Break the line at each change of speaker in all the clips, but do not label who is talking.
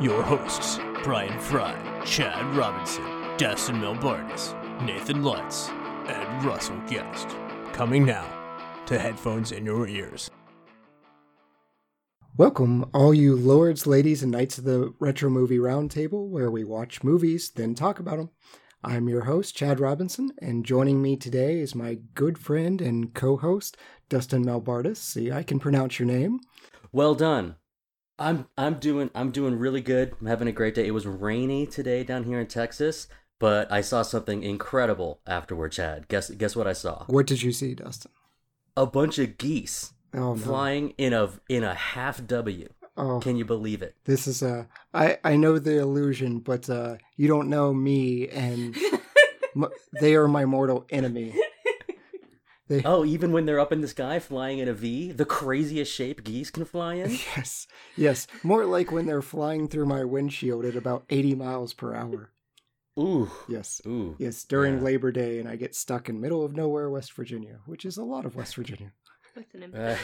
your hosts, Brian Fry, Chad Robinson, Dustin Melbardis, Nathan Lutz, and Russell Guest. Coming now to headphones in your ears.
Welcome, all you lords, ladies, and knights of the Retro Movie Roundtable, where we watch movies, then talk about them. I'm your host, Chad Robinson, and joining me today is my good friend and co host, Dustin Melbardis. See, I can pronounce your name.
Well done. I'm I'm doing I'm doing really good. I'm having a great day. It was rainy today down here in Texas, but I saw something incredible afterward, Chad. Guess guess what I saw?
What did you see, Dustin?
A bunch of geese
Oh, no.
flying in a in a half W.
Oh,
Can you believe it?
this is a. I I know the illusion, but uh, you don't know me, and m- they are my mortal enemy. They,
Oh, even when they're up in the sky flying in a V, the craziest shape geese can fly in?
Yes, yes. More like when they're flying through my windshield at about 80 miles per hour.
Ooh.
Yes,
Ooh.
yes. During
Yeah.
Labor Day, and I get stuck in middle of nowhere, West Virginia, which is a lot of West Virginia.
With an
Uh,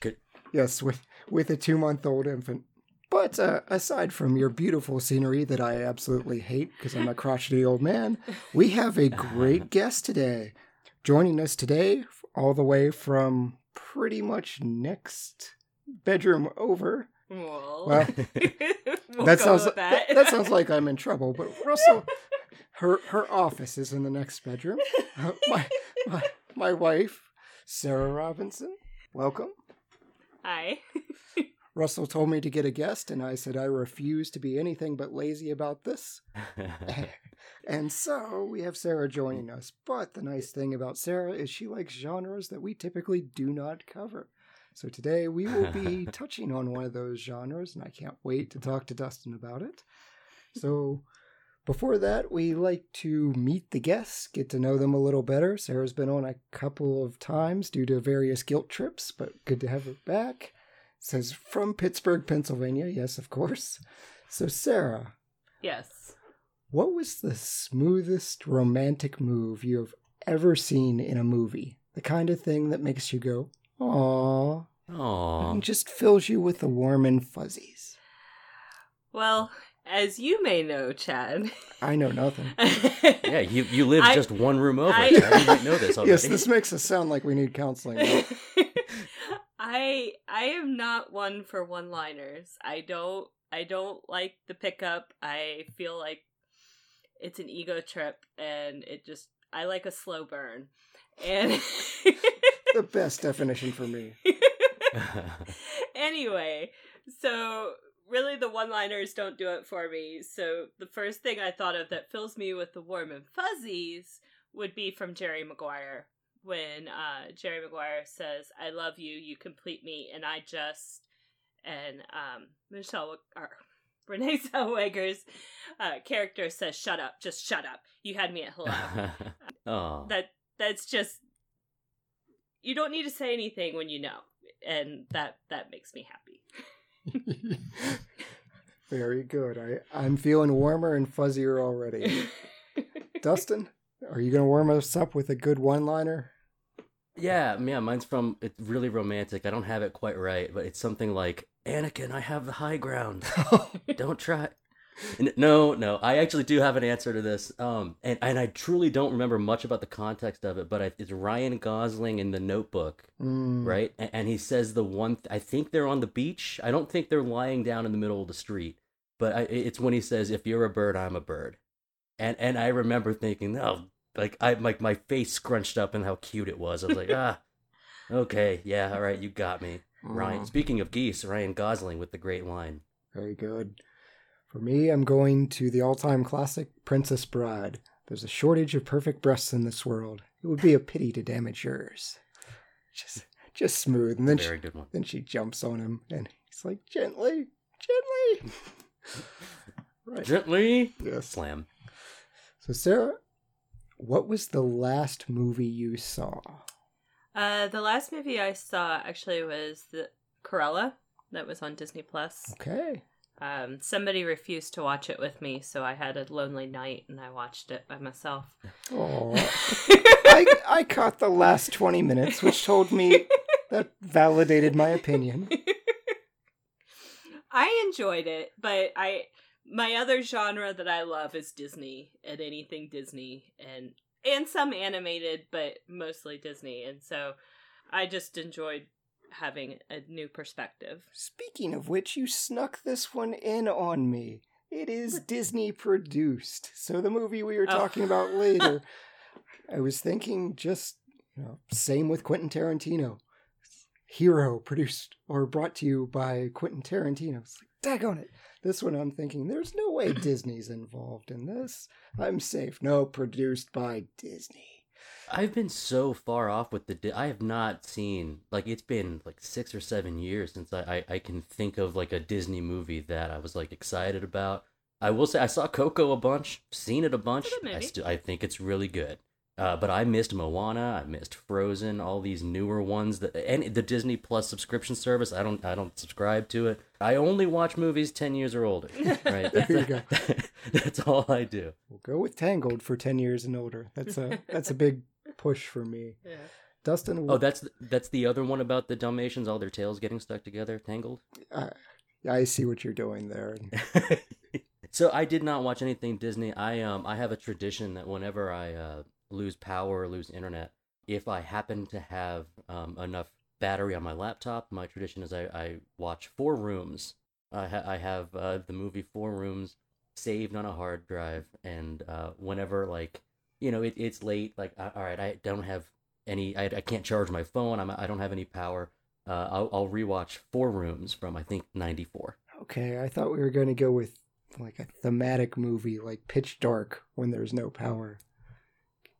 good.
Yes, with with a two month old infant. But uh, aside from your beautiful scenery that I absolutely hate because I'm a crotchety old man, we have a great guest today. Joining us today, all the way from pretty much next bedroom over.
Well,
Well, that sounds
with
that. that sounds like I'm in trouble. But Russell, her her office is in the next bedroom. Uh, my, my my wife, Sarah Robinson. Welcome.
Hi.
Russell told me to get a guest, and I said I refuse to be anything but lazy about this. and so we have Sarah joining us. But the nice thing about Sarah is she likes genres that we typically do not cover. So today we will be touching on one of those genres, and I can't wait to talk to Dustin about it. So before that, we like to meet the guests, get to know them a little better. Sarah's been on a couple of times due to various guilt trips, but good to have her back says from Pittsburgh, Pennsylvania. Yes, of course. So, Sarah,
yes.
what was the smoothest romantic move you have ever seen in a movie? The kind of thing that makes you go, "Aww,"
Aw.
and just fills you with the warm and fuzzies.
Well, as you may know, Chad.
I know nothing.
Yeah, you you live
I-
just one room over.
I-
Chad. You might know this already.
yes, this makes us sound like we need counseling.
I I am not one for one-liners. I don't I don't like the pickup. I feel like it's an ego trip and it just I like a slow burn. And
the best definition for me.
anyway, so really the one liners don't do it for me. So the first thing I thought of that fills me with the warm and fuzzies would be from Jerry Maguire. When uh, Jerry Maguire says, I love you, you complete me, and I just and um Michelle or Renee Zellweger's uh, character says, Shut up, just shut up. You had me at hello.
oh.
that that's just you don't need to say anything when you know and that that makes me happy
Very good. I, I'm feeling warmer and fuzzier already. Dustin, are you going to warm us up with a good one liner?
Yeah, yeah, mine's from it's really romantic. I don't have it quite right, but it's something like Anakin, I have the high ground. don't try. No, no, I actually do have an answer to this. Um, and and I truly don't remember much about the context of it, but I, it's Ryan Gosling in The Notebook,
Mm,
right? And, and he says the one. Th- I think they're on the beach. I don't think they're lying down in the middle of the street, but I, it's when he says, "If you're a bird, I'm a bird," and and I remember thinking, oh, like I like my face scrunched up and how cute it was. I was like, ah, okay, yeah, all right, you got me, Ryan.
Mm,
Speaking of geese, Ryan Gosling with the great line.
very good. For me, I'm going to the all time classic Princess Bride. There's a shortage of perfect breasts in this world. It would be a pity to damage yours. Just, just smooth. And then she,
Very good one.
then she jumps on him, and he's like, gently, gently. Right.
Gently
Yes.
slam.
So, Sarah, what was the last movie you saw?
Uh, the last movie I saw actually was the Cruella that was on Disney Plus.
Okay.
Um, somebody refused to watch it with me, so I had a lonely night and I watched it by myself.
Oh, I, I caught the last 20 minutes, which told me that validated my opinion.
I enjoyed it, but I my other genre that I love is Disney and anything Disney and and some animated, but mostly Disney. And so I just enjoyed having a new perspective.
Speaking of which, you snuck this one in on me. It is Disney produced. So the movie we were
Oh.
talking about later, I was thinking just, you know, same with Quentin Tarantino. Hero produced or brought to you by Quentin Tarantino. It's like, daggone it. This one I'm thinking, there's no way Disney's involved in this. I'm safe. No, produced by Disney.
I've been so far off with the. Di- I have not seen like it's been like six or seven years since I, I I can think of like a Disney movie that I was like excited about. I will say I saw Coco a bunch, seen it a bunch.
It's a
I still I think it's really good. Uh, but I missed Moana, I missed Frozen, all these newer ones that and the Disney Plus subscription service. I don't I don't subscribe to it. I only watch movies ten years or older. Right,
There you go.
That's all I do.
We'll go with Tangled for 10 years and older. That's a that's a big push for me.
Yeah.
Dustin,
Oh, that's that's the other one about the Dalmatians, all their tails getting stuck together, tangled.
I, I see what you're doing there.
so I did not watch anything Disney. I um I have a tradition that whenever I uh, lose power or lose internet, if I happen to have um, enough battery on my laptop, my tradition is I, I watch Four Rooms. I ha- I have uh, the movie Four Rooms saved on a hard drive, and uh, whenever like you know it, it's late, like all right, I don't have any, I, I can't charge my phone. I'm I don't have any power. Uh, I'll, I'll rewatch Four Rooms from I think '94.
Okay, I thought we were going to go with like a thematic movie like Pitch Dark when there's no power.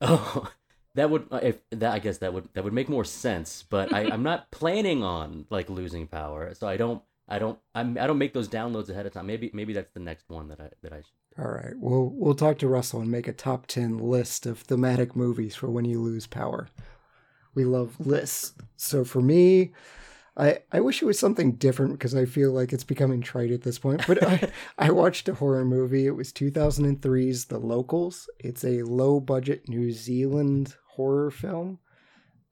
Oh, that would uh, if that I guess that would that would make more sense. But I, I'm not planning on like losing power, so I don't I don't I'm I don't make those downloads ahead of time. Maybe maybe that's the next one that I that I should.
All right, we'll we'll talk to Russell and make a top 10 list of thematic movies for when you lose power. We love lists. So for me, I I wish it was something different because I feel like it's becoming trite at this point. But I I watched a horror movie. It was 2003's The Locals. It's a low budget New Zealand horror film.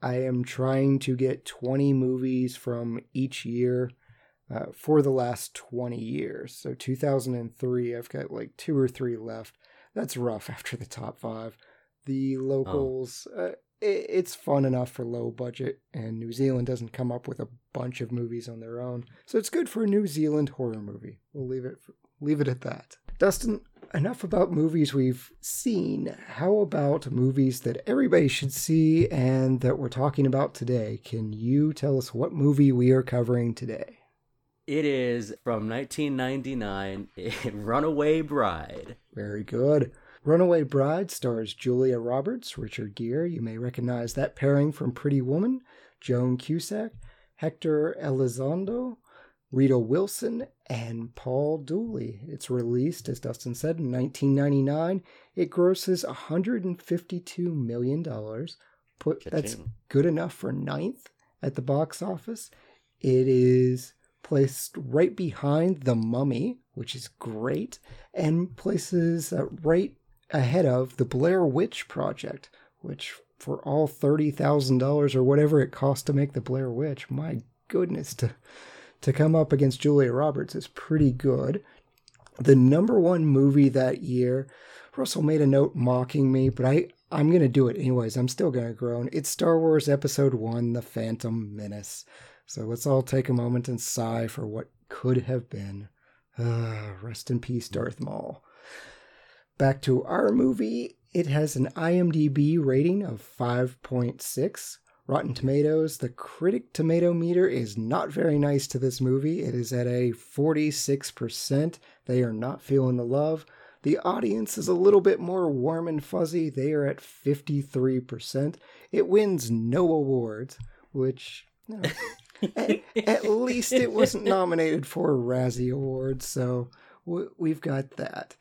I am trying to get 20 movies from each year uh, for the last 20 years. So 2003, I've got like two or three left. That's rough after the top five. The locals, uh, it, it's fun enough for low budget, and New Zealand doesn't come up with a bunch of movies on their own. So it's good for a New Zealand horror movie. We'll leave it leave it at that. Dustin, enough about movies we've seen. How about movies that everybody should see and that we're talking about today? Can you tell us what movie we are covering today?
It is from 1999, Runaway Bride.
Very good. Runaway Bride stars Julia Roberts, Richard Gere. You may recognize that pairing from Pretty Woman, Joan Cusack, Hector Elizondo, Rita Wilson, and Paul Dooley. It's released, as Dustin said, in 1999. It grosses $152 million. Put, that's good enough for ninth at the box office. It is placed right behind The Mummy, which is great, and places uh, right ahead of The Blair Witch Project, which for all $30,000 or whatever it cost to make The Blair Witch, my goodness, to, to come up against Julia Roberts is pretty good. The number one movie that year, Russell made a note mocking me, but I, I'm going to do it anyways. I'm still going to groan. It's Star Wars Episode 1 The Phantom Menace. So let's all take a moment and sigh for what could have been. Ah, rest in peace, Darth Maul. Back to our movie. It has an IMDb rating of 5.6. Rotten Tomatoes, the critic tomato meter is not very nice to this movie. It is at a 46%. They are not feeling the love. The audience is a little bit more warm and fuzzy. They are at 53%. It wins no awards, which you know, at, at least it wasn't nominated for a Razzie Award, so we've got that.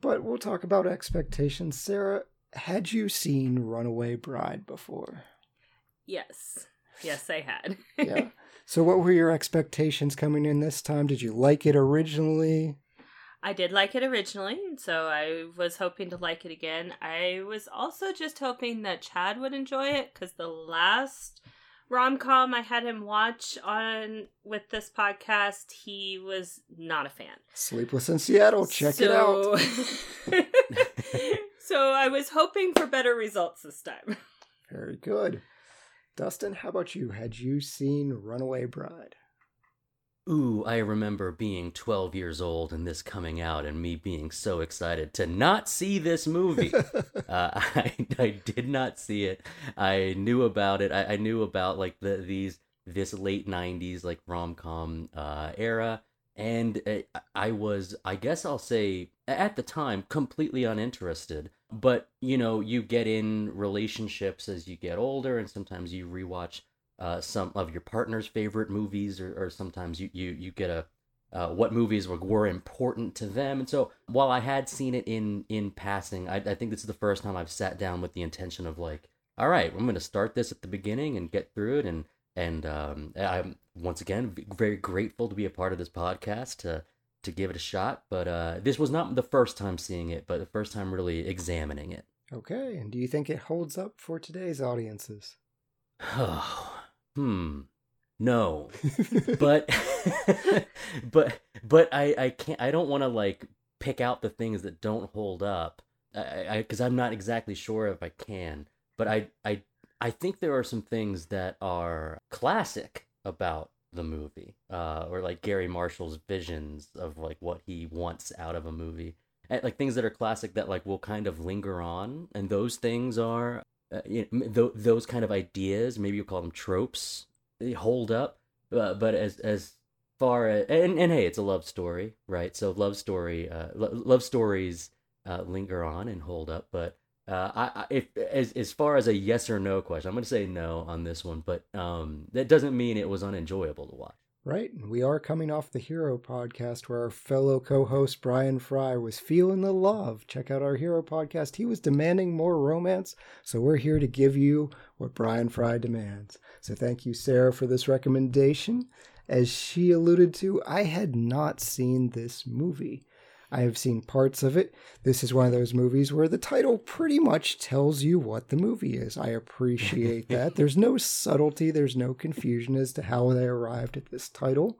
But we'll talk about expectations. Sarah, had you seen Runaway Bride before?
Yes. Yes, I had.
yeah. So, what were your expectations coming in this time? Did you like it originally?
I did like it originally, so I was hoping to like it again. I was also just hoping that Chad would enjoy it because the last rom com I had him watch on with this podcast, he was not a fan.
Sleepless in Seattle, check so...
it out. so I was hoping for better results this time.
Very good. Dustin, how about you? Had you seen Runaway Bride?
Ooh, I remember being 12 years old and this coming out and me being so excited to not see this movie. uh, I, I did not see it. I knew about it. I, I knew about like the these this late 90s like rom-com uh, era and I was I guess I'll say at the time completely uninterested. But, you know, you get in relationships as you get older and sometimes you rewatch uh, some of your partner's favorite movies, or, or sometimes you, you, you get a uh, what movies were, were important to them. And so while I had seen it in in passing, I, I think this is the first time I've sat down with the intention of like, all right, I'm going to start this at the beginning and get through it. And and um, I'm once again very grateful to be a part of this podcast to to give it a shot. But uh, this was not the first time seeing it, but the first time really examining it.
Okay, and do you think it holds up for today's audiences?
Hmm. No. but but but I I can't I don't want to like pick out the things that don't hold up. I I cuz I'm not exactly sure if I can. But I I I think there are some things that are classic about the movie uh or like Garry Marshall's visions of like what he wants out of a movie. And, like things that are classic that like will kind of linger on and those things are uh, you know, th- those kind of ideas, maybe you call them tropes, they hold up. Uh, but as as far as and, and hey, it's a love story, right? So love story, uh, lo- love stories uh, linger on and hold up. But uh, I, I, if as as far as a yes or no question, I'm going to say no on this one. But um, that doesn't mean it was unenjoyable to watch.
Right, and we are coming off the Hero podcast where our fellow co host Brian Fry was feeling the love. Check out our Hero podcast. He was demanding more romance, so we're here to give you what Brian Fry demands. So thank you, Sarah, for this recommendation. As she alluded to, I had not seen this movie. I have seen parts of it. This is one of those movies where the title pretty much tells you what the movie is. I appreciate that. There's no subtlety, there's no confusion as to how they arrived at this title.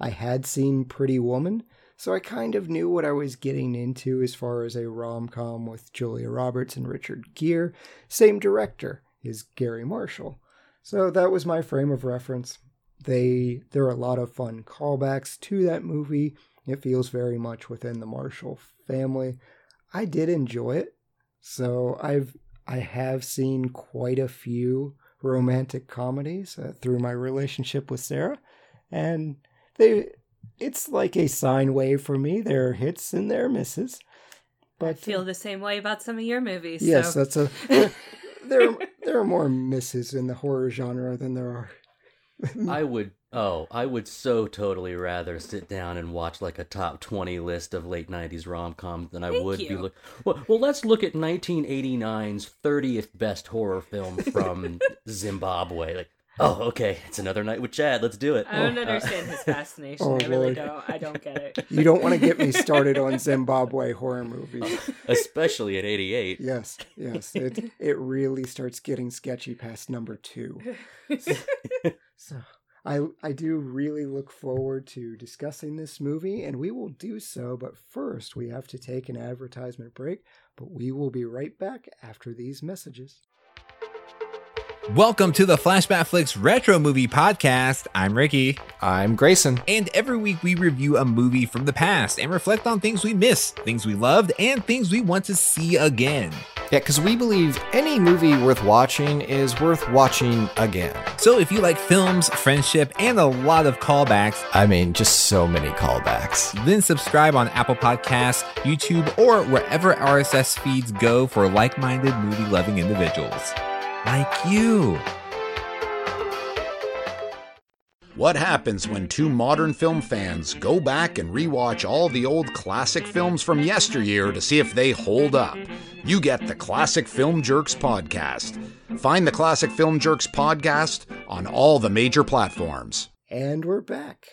I had seen Pretty Woman, so I kind of knew what I was getting into as far as a rom com with Julia Roberts and Richard Gere. Same director is Garry Marshall. So that was my frame of reference. They there are a lot of fun callbacks to that movie it feels very much within the Marshall family. I did enjoy it. So I've I have seen quite a few romantic comedies uh, through my relationship with Sarah and they it's like a sine wave for me. There are hits and there are misses.
But I feel the same way about some of your movies.
Yes, so. that's a there there are more misses in the horror genre than there are
I would Oh, I would so totally rather sit down and watch like a top 20 list of late 90s rom coms than I
Thank
would
you.
be look. Well, well, let's look at 1989's 30th best horror film from Zimbabwe. Like, oh, okay, it's another night with Chad. Let's do it.
I don't oh, uh, understand his fascination.
Oh,
I really
Lord.
don't. I don't get it.
You don't want to get me started on Zimbabwe horror movies.
Especially at 88.
Yes, yes. It it really starts getting sketchy past number 2. So I I do really look forward to discussing this movie, and we will do so. But first, we have to take an advertisement break. But we will be right back after these messages.
Welcome to the Flashback Flicks Retro Movie Podcast. I'm Ricky.
I'm Grayson.
And every week we review a movie from the past and reflect on things we missed, things we loved, and things we want to see again.
Yeah, because we believe any movie worth watching is worth watching again.
So if you like films, friendship, and a lot of callbacks,
I mean, just so many callbacks.
then subscribe on Apple Podcasts, YouTube, or wherever RSS feeds go for like minded movie loving individuals. Like you.
What happens when two modern film fans go back and rewatch all the old classic films from yesteryear to see if they hold up? You get the Classic Film Jerks podcast. Find the Classic Film Jerks podcast on all the major platforms.
And we're back.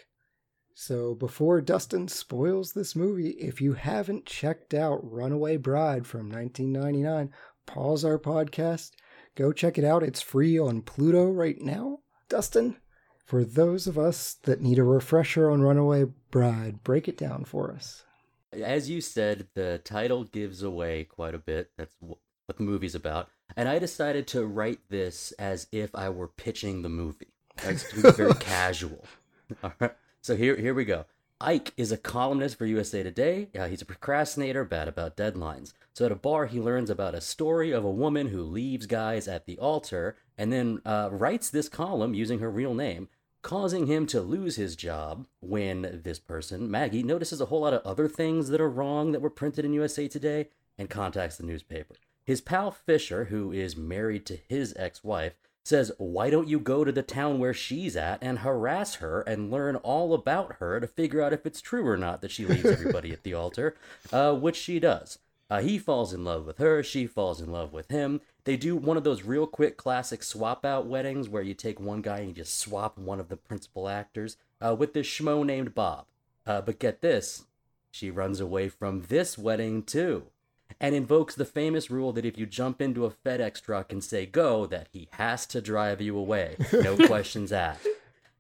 So, before Dustin spoils this movie, if you haven't checked out Runaway Bride from 1999, pause our podcast, go check it out. It's free on Pluto right now. Dustin, for those of us that need a refresher on Runaway Bride, break it down for us.
As you said, the title gives away quite a bit. That's what the movie's about. And I decided to write this as if I were pitching the movie. It's very casual. All right. So here, here we go. Ike is a columnist for USA Today. He's a procrastinator, bad about deadlines. So at a bar, he learns about a story of a woman who leaves guys at the altar and then uh, writes this column using her real name, causing him to lose his job when this person, Maggie, notices a whole lot of other things that are wrong that were printed in USA Today and contacts the newspaper. His pal Fisher, who is married to his ex wife, says, Why don't you go to the town where she's at and harass her and learn all about her to figure out if it's true or not that she leaves everybody at the altar? Uh, which she does. Uh, he falls in love with her, she falls in love with him. They do one of those real quick classic swap out weddings where you take one guy and you just swap one of the principal actors uh, with this schmo named Bob. Uh, but get this, she runs away from this wedding too and invokes the famous rule that if you jump into a FedEx truck and say go, that he has to drive you away. No questions asked.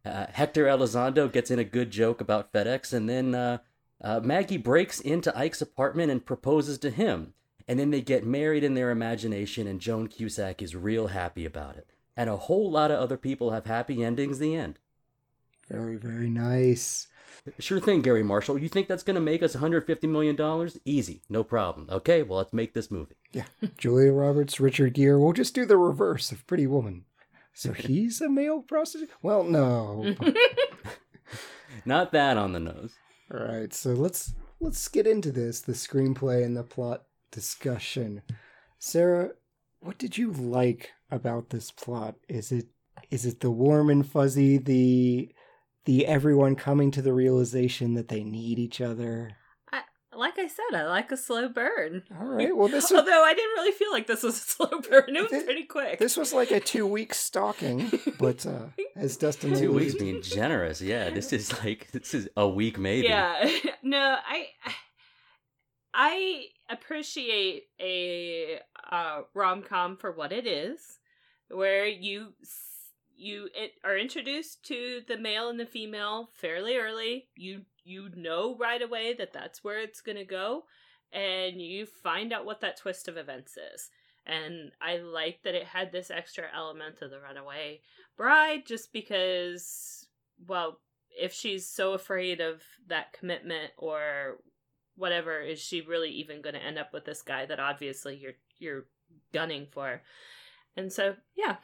Uh, Hector Elizondo gets in a good joke about FedEx, and then uh, uh, Maggie breaks into Ike's apartment and proposes to him. And then they get married in their imagination, and Joan Cusack is real happy about it. And a whole lot of other people have happy endings. The end.
Very, very nice.
Sure thing, Garry Marshall. You think that's going to make us $150 million? Easy. No problem. Okay, well, let's make this movie.
Yeah. Julia Roberts, Richard Gere. We'll just do the reverse of Pretty Woman. So he's a male prostitute? Well, no.
Not that on the nose.
All right. So let's let's get into this, the screenplay and the plot discussion. Sarah, what did you like about this plot? Is it is it the warm and fuzzy, the the everyone coming to the realization that they need each other?
I, like I said, I like a slow burn.
All right. Well, this was,
although I didn't really feel like this was a slow burn, it was
This-
pretty quick.
this was like a two week stalking, but uh, as Dustin
Two
alluded
weeks being generous. Yeah, this is like, this is a week maybe.
Yeah. no, I I appreciate a uh, rom com for what it is, where you s- you it, are introduced to the male and the female fairly early. You you know right away that that's where it's gonna go, and you find out what that twist of events is. And I like that it had this extra element of the runaway bride, just because, well, if she's so afraid of that commitment or whatever is she really even going to end up with this guy that obviously you're you're gunning for and so yeah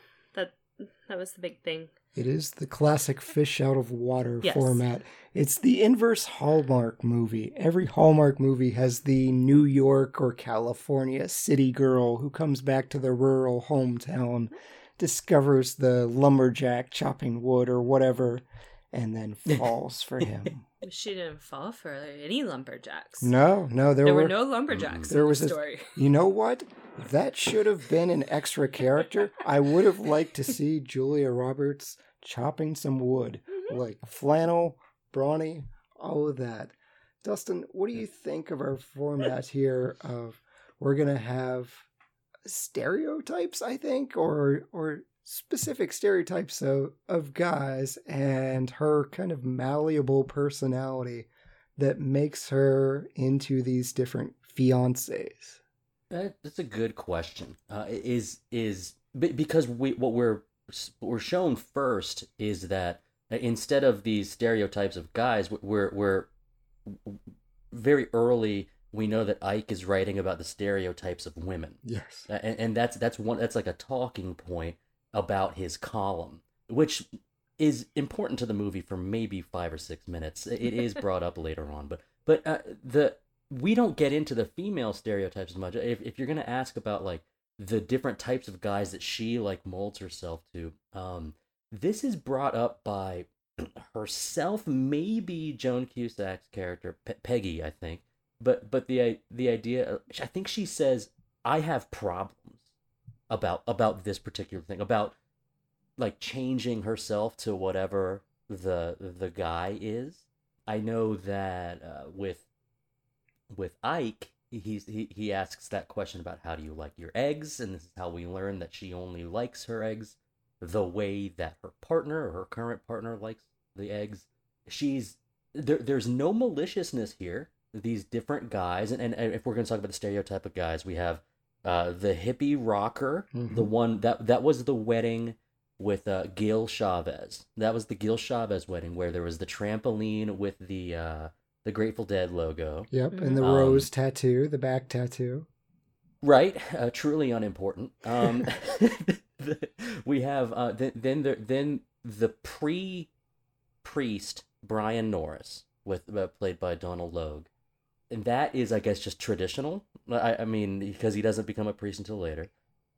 that was the big thing
It is the classic fish out of water
Yes.
format. It's the inverse Hallmark movie. Every Hallmark movie has the New York or California city girl who comes back to the rural hometown, discovers the lumberjack chopping wood or whatever, and then falls for him.
She didn't fall for any lumberjacks
no, no, there,
there,
were,
were, no lumberjacks
there
in
was
the
a-
story
You know what? That should have been an extra character. I would have liked to see Julia Roberts chopping some wood, mm-hmm. like flannel, brawny, all of that. Dustin, what do you think of our format here? Of we're gonna have stereotypes, I think, or or specific stereotypes of of guys and her kind of malleable personality that makes her into these different fiancés.
That, that's a good question. Uh, is is because we what we're what we're shown first is that uh, instead of these stereotypes of guys, we're we're very early. We know that Ike is writing about the stereotypes of women,
Yes.
And, and that's that's one that's like a talking point about his column, which is important to the movie for maybe five or six minutes. It is brought up later on, but but uh, the we don't get into the female stereotypes as much. If if you're gonna ask about like the different types of guys that she like molds herself to, um, this is brought up by herself, maybe Joan Cusack's character Pe- Peggy, I think. But but the the idea, I think she says, "I have problems about about this particular thing about like changing herself to whatever the the guy is." I know that uh, with with Ike, he's he, he asks that question about how do you like your eggs, and this is how we learn that she only likes her eggs the way that her partner or her current partner likes the eggs. She's there. There's no maliciousness here. These different guys, and, and if we're going to talk about the stereotype of guys, we have uh, the hippie rocker,
Mhm.
the one that that was the wedding with uh, Gil Chavez. That was the Gil Chavez wedding where there was the trampoline with the uh, the Grateful Dead logo.
Yep, and the
Um,
rose tattoo, the back tattoo.
Right, uh, truly unimportant. Um, the- we have uh, then then the, then the pre priest Brian Norris with uh, played by Donald Logue, and that is I guess just traditional. I, I mean because he doesn't become a priest until later.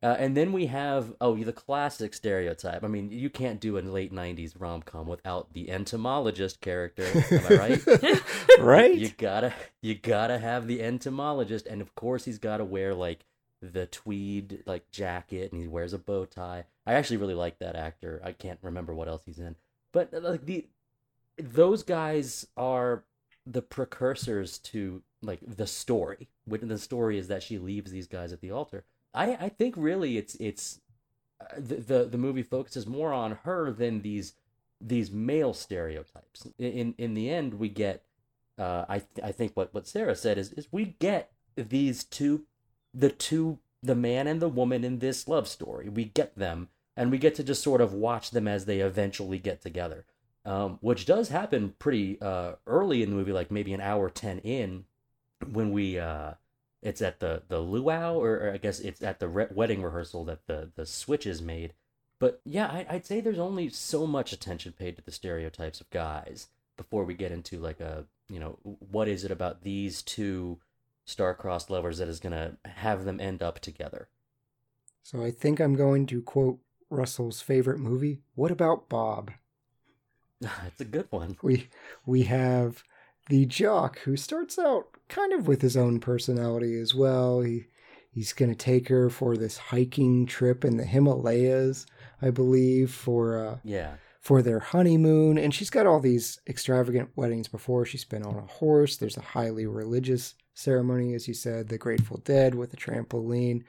Uh, and then we have oh the classic stereotype. I mean you can't do a late '90s rom com without the entomologist character. Am I right?
right?
You gotta you gotta have the entomologist, and of course he's gotta wear like the tweed like jacket, and he wears a bow tie. I actually really like that actor. I can't remember what else he's in, but uh, like the those guys are the precursors to like the story. Which the story is that she leaves these guys at the altar. I I think really it's it's uh, the the, the movie focuses more on her than these these male stereotypes. In in, in the end, we get uh, I th- I think what, what Sarah said is is we get these two, the two, the man and the woman in this love story. We get them, and we get to just sort of watch them as they eventually get together, um, which does happen pretty uh, early in the movie, like maybe an hour ten in, when we uh, it's at the the luau, or, or I guess it's at the re- wedding rehearsal that the the switch is made. But yeah, I, I'd say there's only so much attention paid to the stereotypes of guys before we get into like a you know what is it about these two star-crossed lovers that is gonna have them end up together
So I think I'm going to quote Russell's favorite movie. What about Bob?
it's a good one
We we have the jock who starts out kind of with his own personality as well. He he's going to take her for this hiking trip in the Himalayas, I believe, for uh,
yeah
for their honeymoon. And she's got all these extravagant weddings before. She's been on a horse. There's a highly religious ceremony, as you said, the Grateful Dead with a trampoline.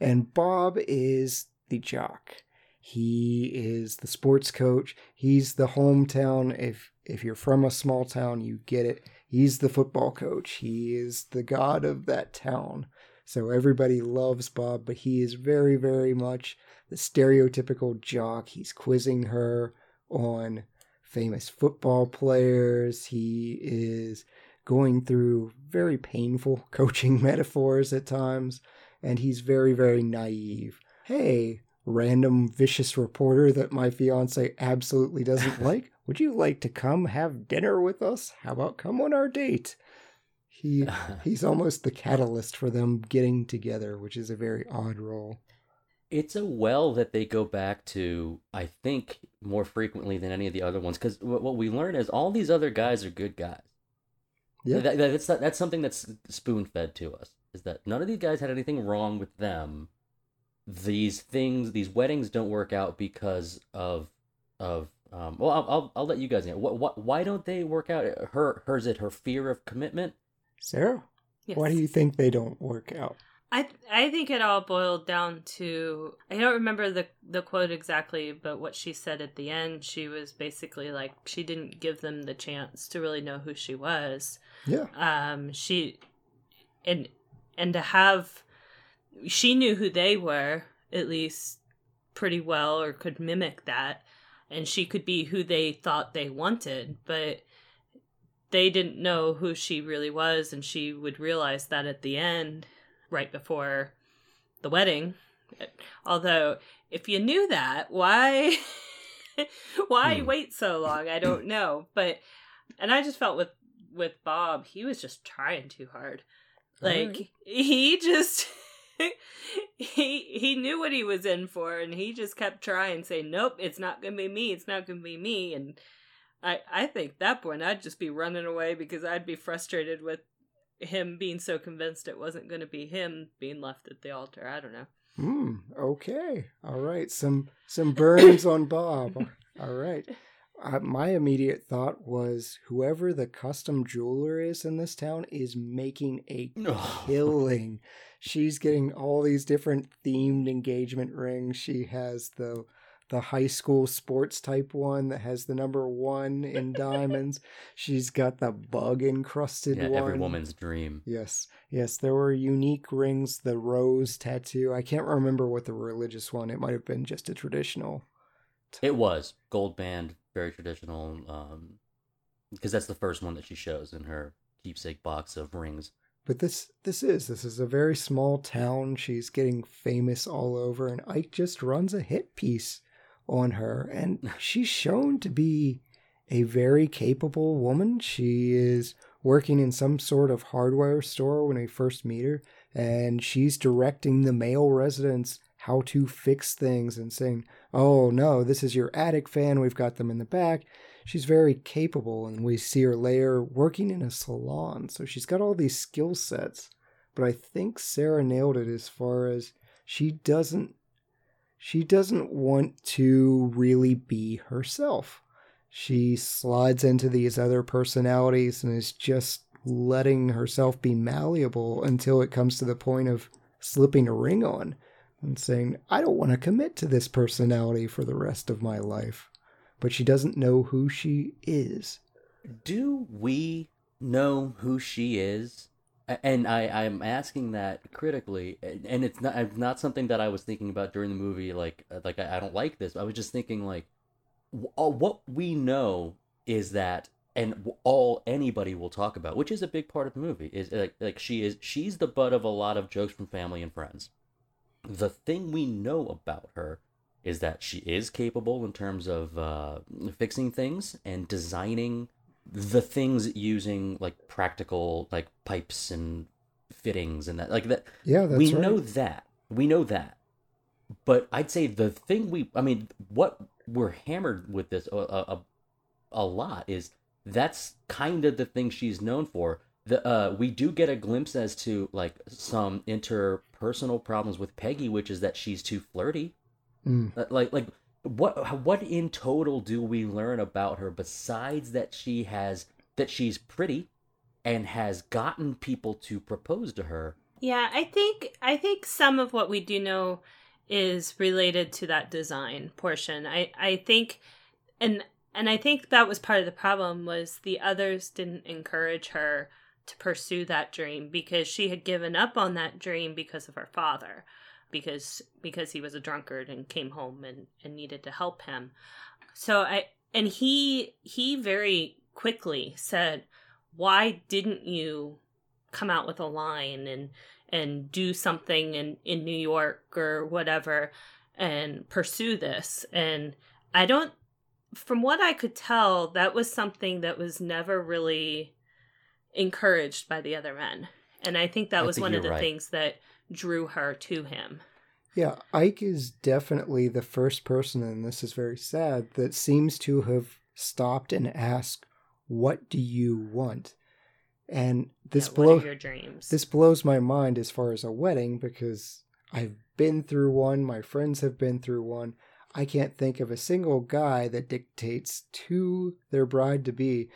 And Bob is the jock. He is the sports coach. He's the hometown. If if you're from a small town, you get it. He's the football coach. He is the god of that town. So everybody loves Bob, but he is very, very much the stereotypical jock. He's quizzing her on famous football players. He is going through very painful coaching metaphors at times, and he's very, very naive. Hey, random vicious reporter that my fiance absolutely doesn't like, would you like to come have dinner with us? How about come on our date? He he's almost the catalyst for them getting together, which is a very odd role.
it's a well that they go back to i think more frequently than any of the other ones because what we learn is all these other guys are good guys
Yeah.
That, that- that's that's something that's spoon fed to us. Is that none of these guys had anything wrong with them. These things, these weddings, don't work out because of of. Um, well, I'll, I'll I'll let you guys know. What what why don't they work out? Her her is it her fear of commitment?
Sarah,
Yes.
why do you think they don't work out?
I I think it all boiled down to I don't remember the the quote exactly, but what she said at the end, she was basically like she didn't give them the chance to really know who she was.
Yeah.
Um she and and to have she knew who they were at least pretty well or could mimic that. And she could be who they thought they wanted, but they didn't know who she really was and she would realize that at the end right before the wedding. Although if you knew that why why
Hmm.
wait so long? I don't know. But and i just felt with with bob he was just trying too hard. Like
Alright.
he just he he knew what he was in for and he just kept trying saying nope it's not gonna be me it's not gonna be me and I I think that point I'd just be running away because I'd be frustrated with him being so convinced it wasn't going to be him being left at the altar. I don't know.
Hmm. Okay. All right. Some some burns on Bob. All right. Uh, my immediate thought was whoever the custom jeweler is in this town is making a killing. She's getting all these different themed engagement rings. She has the the high school sports type one that has the number one in diamonds. She's got the bug encrusted
yeah,
one.
every woman's dream.
Yes, yes, there were unique rings. The rose tattoo. I can't remember what the religious one. It might have been just a traditional.
It was gold band, very traditional. Um, because that's the first one that she shows in her keepsake box of rings.
But this this is this is a very small town. She's getting famous all over, and Ike just runs a hit piece on her, and she's shown to be a very capable woman. She is working in some sort of hardware store when we first meet her, and she's directing the male residents how to fix things and saying, "Oh no, this is your attic fan. We've got them in the back." She's very capable, and we see her later working in a salon. So she's got all these skill sets. But I think Sarah nailed it as far as she doesn't she doesn't want to really be herself. She slides into these other personalities and is just letting herself be malleable until it comes to the point of slipping a ring on and saying, I don't want to commit to this personality for the rest of my life. But she doesn't know who she is.
Do we know who she is? And I, I'm asking that critically, and it's not it's not something that I was thinking about during the movie. Like uh, like I, I don't like this. I was just thinking like, uh, what we know is that, and all anybody will talk about, which is a big part of the movie, is like like she is she's the butt of a lot of jokes from family and friends. The thing we know about her is that she is capable in terms of uh, fixing things and designing the things using like practical like pipes and fittings and that like that
Yeah, that's
we
right.
know that. We know that. But i'd say the thing we i mean what we're hammered with this a, a, a lot is that's kind of the thing she's known for the uh we do get a glimpse as to like some interpersonal problems with peggy which is that she's too flirty
Mm.
Uh, like like what what in total do we learn about her besides that she has that she's pretty and has gotten people to propose to her
Yeah, I think I think some of what we do know is related to that design portion. I I think and and I think that was part of the problem was the others didn't encourage her to pursue that dream because she had given up on that dream because of her father because because he was a drunkard and came home and, and needed to help him. So I and he he very quickly said, "Why didn't you come out with a line and and do something in in New York or whatever and pursue this?" And I don't from what I could tell, that was something that was never really encouraged by the other men. And I think that
I
was
think
one of the
right.
things that drew her to him.
Yeah, Ike is definitely the first person, and this is very sad, that seems to have stopped and asked, What do you want? And this
Yeah,
blows
your dreams?
this blows my mind as far as a wedding because I've been through one, my friends have been through one. I can't think of a single guy that dictates to their bride to be,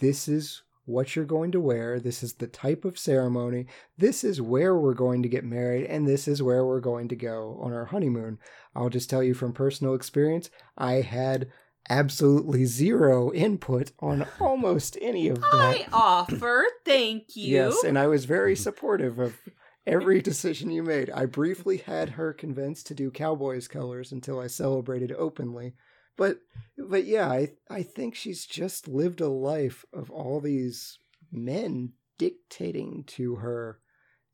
this is what you're going to wear, this is the type of ceremony, this is where we're going to get married, and this is where we're going to go on our honeymoon. I'll just tell you from personal experience, I had absolutely zero input on almost any of that.
I offer, thank you.
Yes, and I was very supportive of every decision you made. I briefly had her convinced to do Cowboys colors until I celebrated openly. But but yeah, I I think she's just lived a life of all these men dictating to her,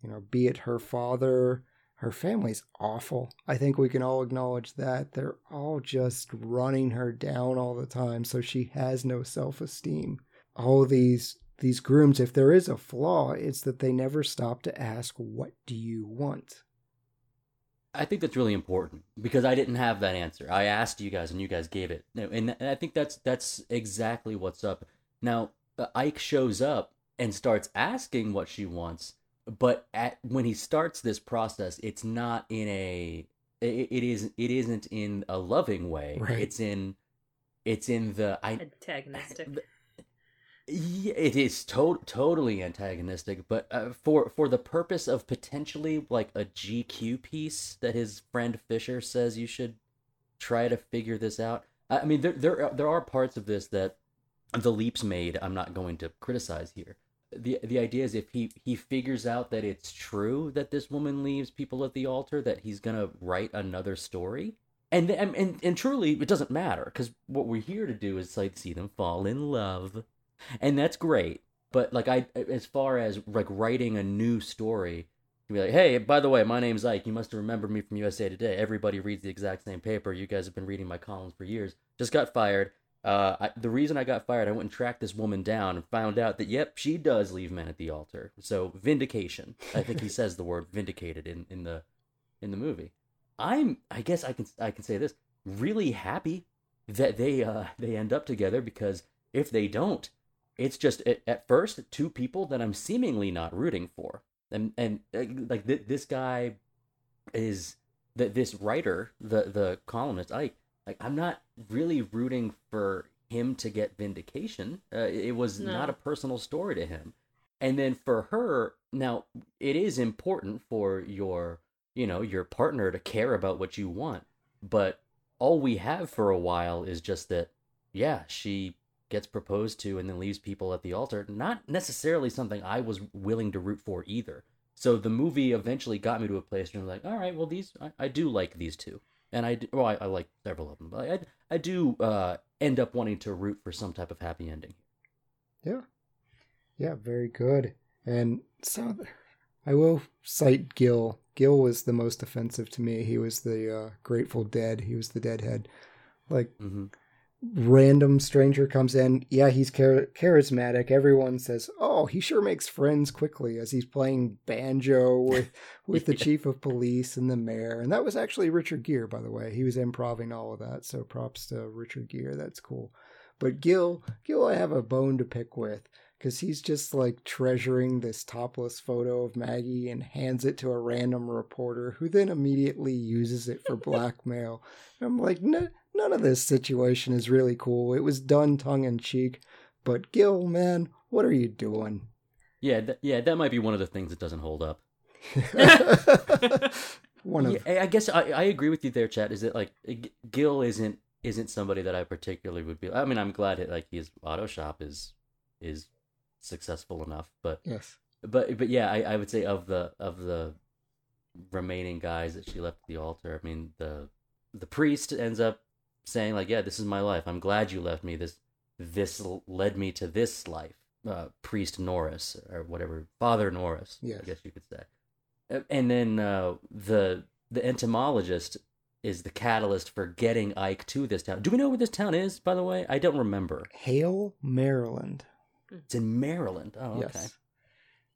you know, be it her father, her family's awful. I think we can all acknowledge that. They're all just running her down all the time, so she has no self-esteem. All these these grooms, if there is a flaw, it's that they never stop to ask, What do you want?
I think that's really important because I didn't have that answer. I asked you guys, and you guys gave it, and, and I think that's that's exactly what's up. Now uh, Ike shows up and starts asking what she wants, but at when he starts this process, it's not in a it, it is it isn't in a loving way.
Right.
It's in it's in the I
Antagonistic.
Yeah, it is to- totally antagonistic, but uh, for for the purpose of potentially like a GQ piece that his friend Fisher says you should try to figure this out. I mean, there there are- there are parts of this that the leaps made. I'm not going to criticize here. the The idea is if he he figures out that it's true that this woman leaves people at the altar, that he's gonna write another story. And and and, and truly, it doesn't matter because what we're here to do is like see them fall in love and that's great. But like I, as far as like writing a new story, to be like, hey, by the way, my name's Ike. You must have remembered me from USA Today. Everybody reads the exact same paper. You guys have been reading my columns for years. Just got fired. Uh, I, the reason I got fired, I went and tracked this woman down and found out that yep, she does leave men at the altar. So vindication. I think he says the word vindicated in in the in the movie. I'm, I guess I can I can say this, really happy that they uh they end up together because if they don't, it's just at, first two people that I'm seemingly not rooting for, and and uh, like th- this guy is that this writer, the the columnist Ike, like I'm not really rooting for him to get vindication. Uh, it was
No.
not a personal story to him, and then for her, now it is important for your you know your partner to care about what you want, but all we have for a while is just that yeah she gets proposed to and then leaves people at the altar not necessarily something i was willing to root for either so the movie eventually got me to a place where i'm like all right well these i, I do like these two and i do, well I, I like several of them but i, I do uh, end up wanting to root for some type of happy ending
Yeah. Yeah, very good. And so I will cite Gil. Gil was the most offensive to me. He was the uh, Grateful Dead. He was the Deadhead. Like,
hmm
random stranger comes in. Yeah, he's char- charismatic. Everyone says, "Oh, he sure makes friends quickly," as he's playing banjo with with the
Yeah.
chief of police and the mayor. And that was actually Richard Gere, by the way. He was improvising all of that. So props to Richard Gere. That's cool. But Gil, Gil, I have a bone to pick with because he's just like treasuring this topless photo of Maggie and hands it to a random reporter who then immediately uses it for blackmail. I'm like, "N- none of this situation is really cool. It was done tongue in cheek, but Gil, man, what are you doing?
yeah th- yeah that might be one of the things that doesn't hold up
One of
Yeah, I guess I, I agree with you there, Chad. Is that like G- Gil isn't isn't somebody that I particularly would be. I mean, I'm glad that like his auto shop is is successful enough, but
yes,
but but yeah, I, I would say of the of the remaining guys that she left at the altar. I mean, the the priest ends up saying like, "Yeah, this is my life. I'm glad you left me. This this led me to this life." Uh, priest Norris or whatever, Father Norris,
Yes.
I guess you could say. And then uh, the the entomologist is the catalyst for getting Ike to this town. Do we know where this town is? By the way, I don't remember.
Hale, Maryland. Mm.
It's in Maryland. Oh, okay.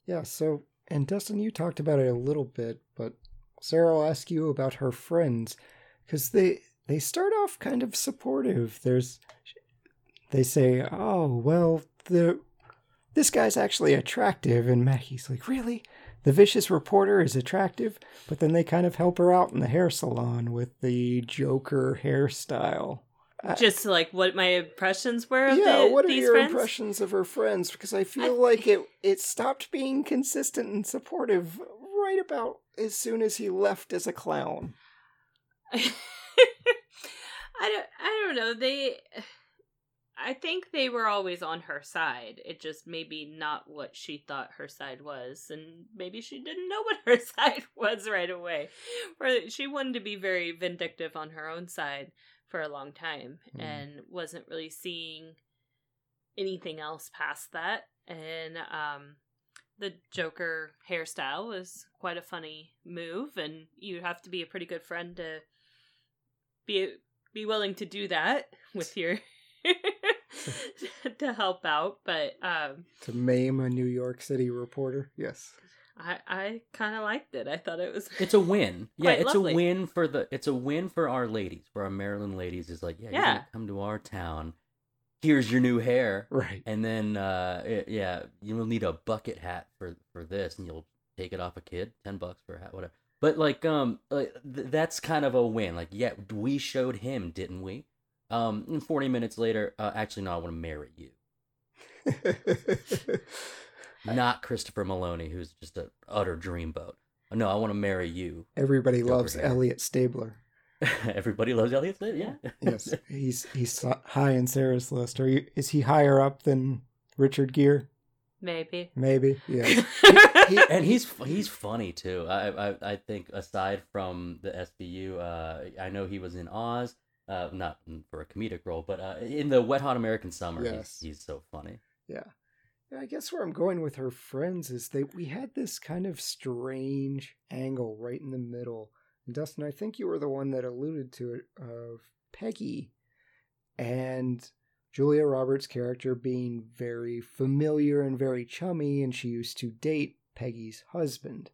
Yeah, so, and Dustin, you talked about it a little bit, but Sarah will ask you about her friends because they they start off kind of supportive. There's, they say, oh, well, the this guy's actually attractive. And Maggie's like, really? The vicious reporter is attractive? But then they kind of help her out in the hair salon with the Joker hairstyle. I-
Just like what my impressions were of
yeah,
the,
what are
these
your
friends.
impressions of her friends? Because I feel
I-
like it it stopped being consistent and supportive right about as soon as he left as a clown.
I don't I don't know. They I think they were always on her side. It just maybe not what she thought her side was and maybe she didn't know what her side was right away. Or she wanted to be very vindictive on her own side for a long time
Hmm.
and wasn't really seeing anything else past that. And um the Joker hairstyle was quite a funny move, and you'd have to be a pretty good friend to be be willing to do that with your to help out, but um,
to maim a New York City reporter. Yes.
I I kind of liked it. I thought it was.
It's a win. Yeah,
Quite
it's
lovely.
a win for the. It's a win for our ladies, for our Maryland ladies. Is like, yeah,
Yeah.
gonna come to our town. Here's your new hair,
Right.
and then uh, it- yeah, you will need a bucket hat for for this, and you'll take it off a kid, ten bucks for a hat, whatever. But like, um, like, th- that's kind of a win. Like, yeah, we showed him, didn't we? Um, and forty minutes later, uh, actually, no, I want to marry you. Not Christopher Meloni, who's just an utter dreamboat. No, I want to marry you.
Everybody
Go
loves
hair.
Elliot Stabler.
Everybody loves Elliot Stabler. Yeah.
Yes, he's he's high in Sarah's list. Are you? Is he higher up than Richard Gere?
Maybe.
Maybe. Yeah. he-
and he's he's funny too. I I I think aside from the SVU, uh, I know he was in Oz. Uh, not for a comedic role, but uh, in the Wet Hot American Summer,
Yes.
he's, he's so funny.
Yeah. I guess where I'm going with her friends is that we had this kind of strange angle right in the middle. And Dustin, I think you were the one that alluded to it of Peggy and Julia Roberts' character being very familiar and very chummy, and she used to date Peggy's husband.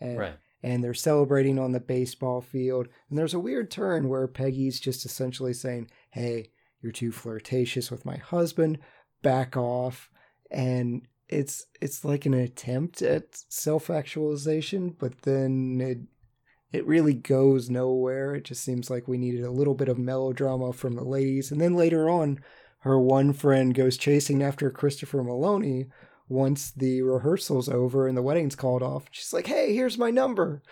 And,
Right.
and they're celebrating on the baseball field. And there's a weird turn where Peggy's just essentially saying, Hey, you're too flirtatious with my husband, back off. And it's it's like an attempt at self-actualization, but then it it really goes nowhere. It just seems like we needed a little bit of melodrama from the ladies. And then later on, her one friend goes chasing after Christopher Meloni once the rehearsal's over and the wedding's called off. She's like, "Hey, here's my number."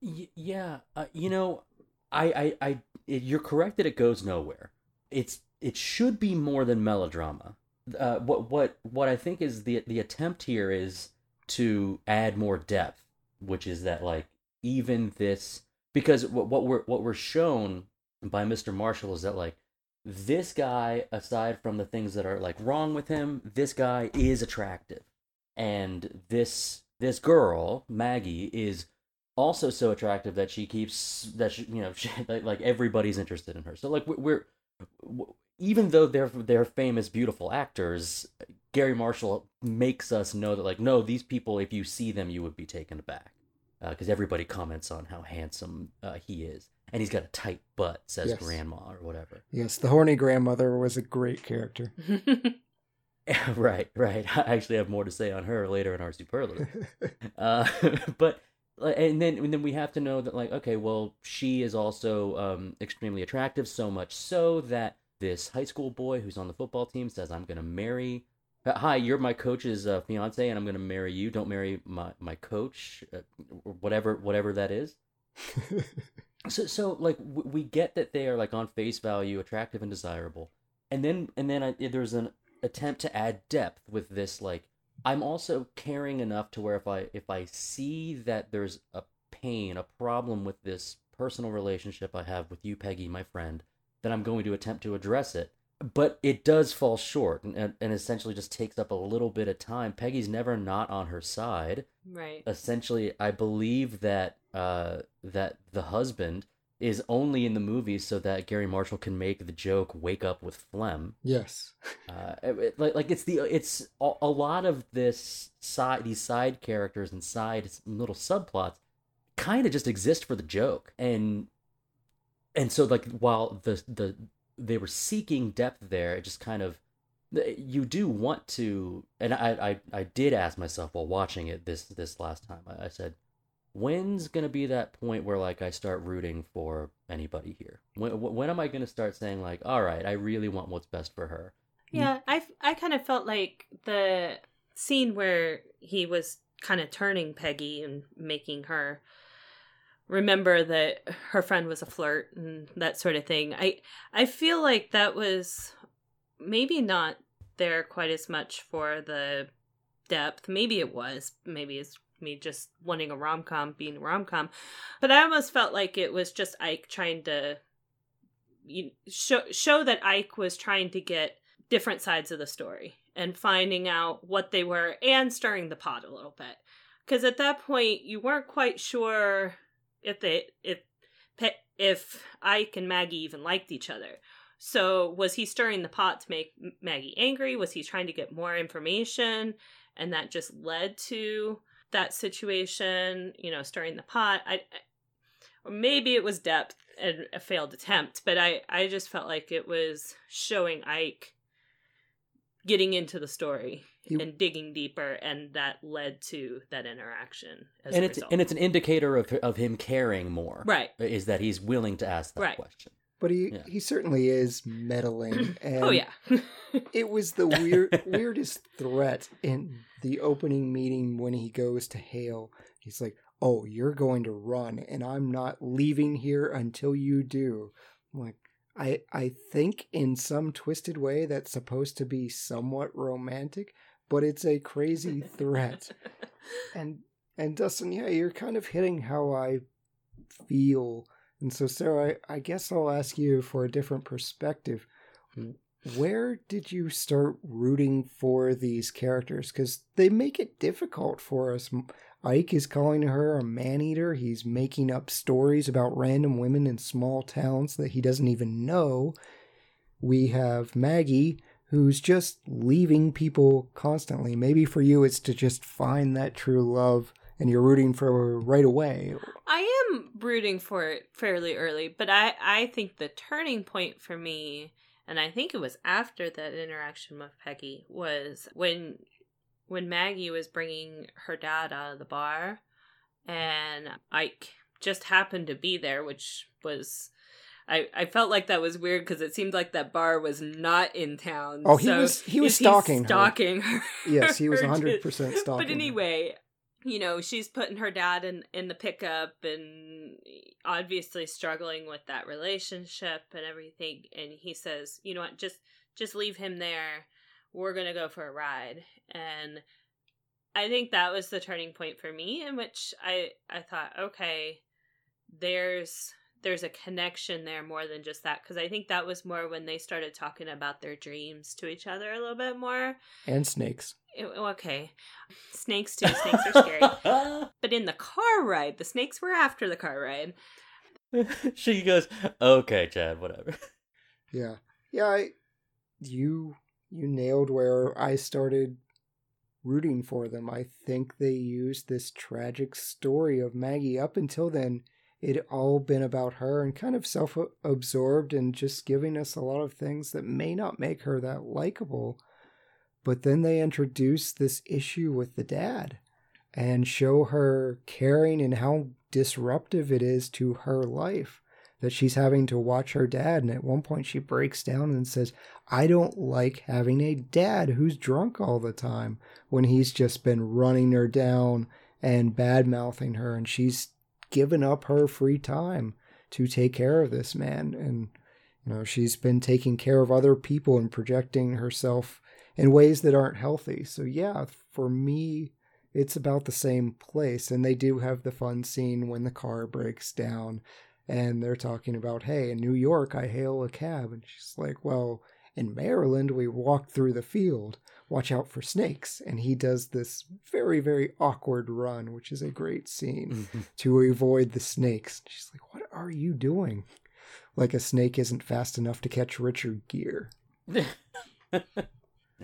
Y- yeah, uh, you know, I, I, I, you're correct that it goes nowhere. It's, it should be more than melodrama. Uh, what, what, what I think is the the attempt here is to add more depth, which is that like even this because what, what we're what we're shown by Mr. Marshall is that like this guy, aside from the things that are like wrong with him, this guy is attractive, and this this girl Maggie is also so attractive that she keeps that she, you know she, like, everybody's interested in her. So like we're, even though they're they're famous beautiful actors, Garry Marshall makes us know that like no these people if you see them you would be taken aback because everybody comments on how handsome uh, he is and he's got a tight butt says
Yes.
grandma or whatever.
Yes, the horny grandmother was a great character.
right, right. I actually have more to say on her later in our superlative. uh, but like, and then and then we have to know that like okay well she is also um, extremely attractive so much so that this high school boy who's on the football team says i'm gonna marry uh, hi you're my coach's uh, fiance and i'm gonna marry you. Don't marry my my coach uh, whatever whatever that is. So so like w- we get that they are like on face value attractive and desirable. And then and then I, there's an attempt to add depth with this like i'm also caring enough to where if i if i see that there's a pain a problem with this personal relationship i have with you peggy my friend then i'm going to attempt to address it. But it does fall short and, and, and essentially just takes up a little bit of time. Peggy's never not on her side.
Right.
essentially i believe that uh that the husband is only in the movie so that garry marshall can make the joke wake up with phlegm
yes.
uh it- like like it's the it's a, a lot of this side these side characters and side little subplots kind of just exist for the joke and and so like while the the they were seeking depth there it just kind of you do want to and i i, I did ask myself while watching it this this last time i, I said when's gonna be that point where like i start rooting for anybody here when, when am i gonna start saying like all right i really want what's best for her
Yeah, I I kind of felt like the scene where he was kind of turning Peggy and making her remember that her friend was a flirt and that sort of thing. I I feel like that was maybe not there quite as much for the depth. Maybe it was. Maybe it's me just wanting a rom com being a rom com. But I almost felt like it was just Ike trying to you show show that Ike was trying to get different sides of the story and finding out what they were and stirring the pot a little bit. Because at that point, you weren't quite sure if they if if Ike and Maggie even liked each other. So was he stirring the pot to make Maggie angry? Was he trying to get more information, and that just led to that situation? You know, stirring the pot. I, I or maybe it was depth and a failed attempt, but I I just felt like it was showing Ike getting into the story
He-
and digging deeper, and that led to that interaction. As
and
a
it's
result.
and it's an indicator of of him caring more.
right.
Is that he's willing to ask that
Right.
question.
But he
Yeah.
he certainly is meddling. Oh, and
oh yeah.
It was the weird weirdest threat in the opening meeting when he goes to Hale. He's like, "Oh, you're going to run, and I'm not leaving here until you do." I'm like, I I think in some twisted way that's supposed to be somewhat romantic, but it's a crazy threat. And and Dustin, yeah, you're kind of hitting how I feel. And so, Sarah, I, I guess I'll ask you for a different perspective. Where did you start rooting for these characters? Because they make it difficult for us. Ike is calling her a man eater. He's making up stories about random women in small towns that he doesn't even know. We have Maggie, who's just leaving people constantly. Maybe for you, it's to just find that true love and you're rooting for her right away.
I am rooting for it fairly early, but I I think the turning point for me, and I think it was after that interaction with Peggy, was when when Maggie was bringing her dad out of the bar, and Ike just happened to be there, which was. I, I felt like that was weird because it seemed like that bar was not in town.
Oh, he
so
was- he was
he's
stalking her.
stalking her.
Yes, he was
her
100% stalking
But anyway, you know, she's putting her dad in in the pickup and obviously struggling with that relationship and everything. And he says, "You know what? Just just leave him there. We're gonna go for a ride." And I think that was the turning point for me, in which I I thought, okay, there's there's a connection there more than just that because I think that was more when they started talking about their dreams to each other a little bit more.
And snakes.
It- okay, snakes too. Snakes are scary. But in the car ride, the snakes were after the car ride.
she goes, "Okay, Chad, whatever."
Yeah. Yeah, I you you nailed where I started rooting for them. I think they used this tragic story of Maggie up until then it all been about her and kind of self-absorbed and just giving us a lot of things that may not make her that likable. But then they introduce this issue with the dad and show her caring and how disruptive it is to her life that she's having to watch her dad. And at one point, she breaks down and says, I don't like having a dad who's drunk all the time when he's just been running her down and bad mouthing her. And she's given up her free time to take care of this man. And, you know, she's been taking care of other people and projecting herself in ways that aren't healthy. So, yeah, for me, it's about the same place. And they do have the fun scene when the car breaks down and they're talking about, hey, in New York, I hail a cab. And she's like, well, in Maryland, we walk through the field. Watch out for snakes. And he does this very, very awkward run, which is a great scene mm-hmm. to avoid the snakes. She's like, what are you doing? Like a snake isn't fast enough to catch Richard Gere.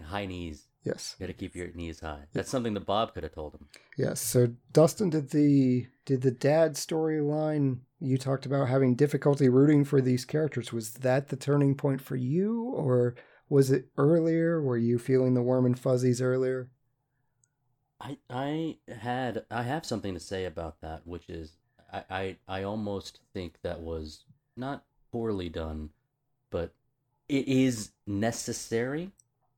high knees.
Yes.
You got to keep your knees high. That's something that Bob could have told him.
Yes. So Dustin, did the did the dad storyline you talked about having difficulty rooting for these characters? Was that the turning point for you, or was it earlier? Were you feeling the warm and fuzzies earlier?
I I had I have something to say about that, which is I I, I almost think that was not poorly done, but it is necessary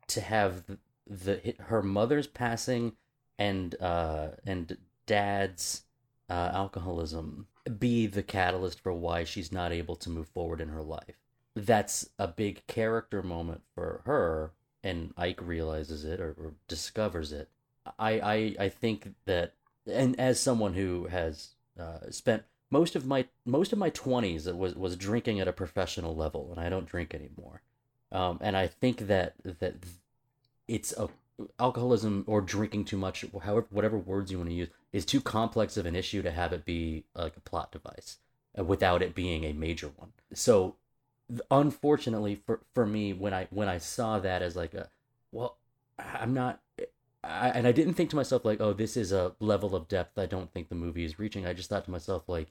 to have the, the her mother's passing and uh and dad's uh, alcoholism be the catalyst for why she's not able to move forward in her life. That's a big character moment for her, and Ike realizes it or, or discovers it. I, I I think that, and as someone who has uh, spent most of my most of my twenties was was drinking at a professional level, and I don't drink anymore. Um, and I think that that it's a alcoholism or drinking too much, however whatever words you want to use, is too complex of an issue to have it be like a plot device uh, without it being a major one. So unfortunately for for me when I when I saw that as like a well I'm not I, and I didn't think to myself like oh this is a level of depth I don't think the movie is reaching. I just thought to myself like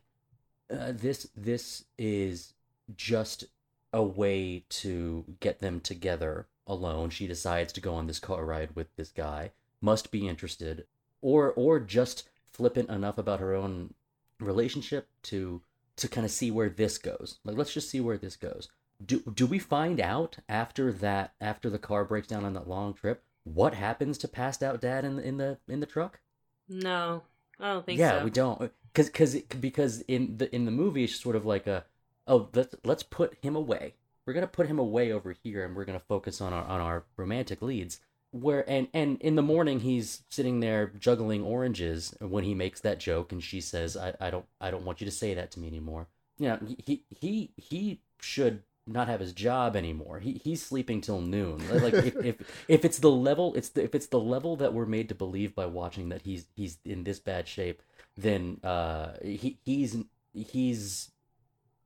uh, this this is just a way to get them together alone. She decides to go on this car ride with this guy. Must be interested. Or or just flippant enough about her own relationship to to kind of see where this goes. Like let's just see where this goes. Do do we find out after that after the car breaks down on that long trip what happens to passed out dad in the in the in the truck?
No, I don't think
yeah,
so.
we don't cuz cuz because in the in the movie it's sort of like a oh let's let's put him away. We're going to put him away over here and we're going to focus on our on our romantic leads where and and in the morning he's sitting there juggling oranges when he makes that joke and she says I, I don't I don't want you to say that to me anymore. You know, he he he should not have his job anymore. He he's sleeping till noon. Like if, if if it's the level it's the, if it's the level that we're made to believe by watching that he's he's in this bad shape, then uh he he's he's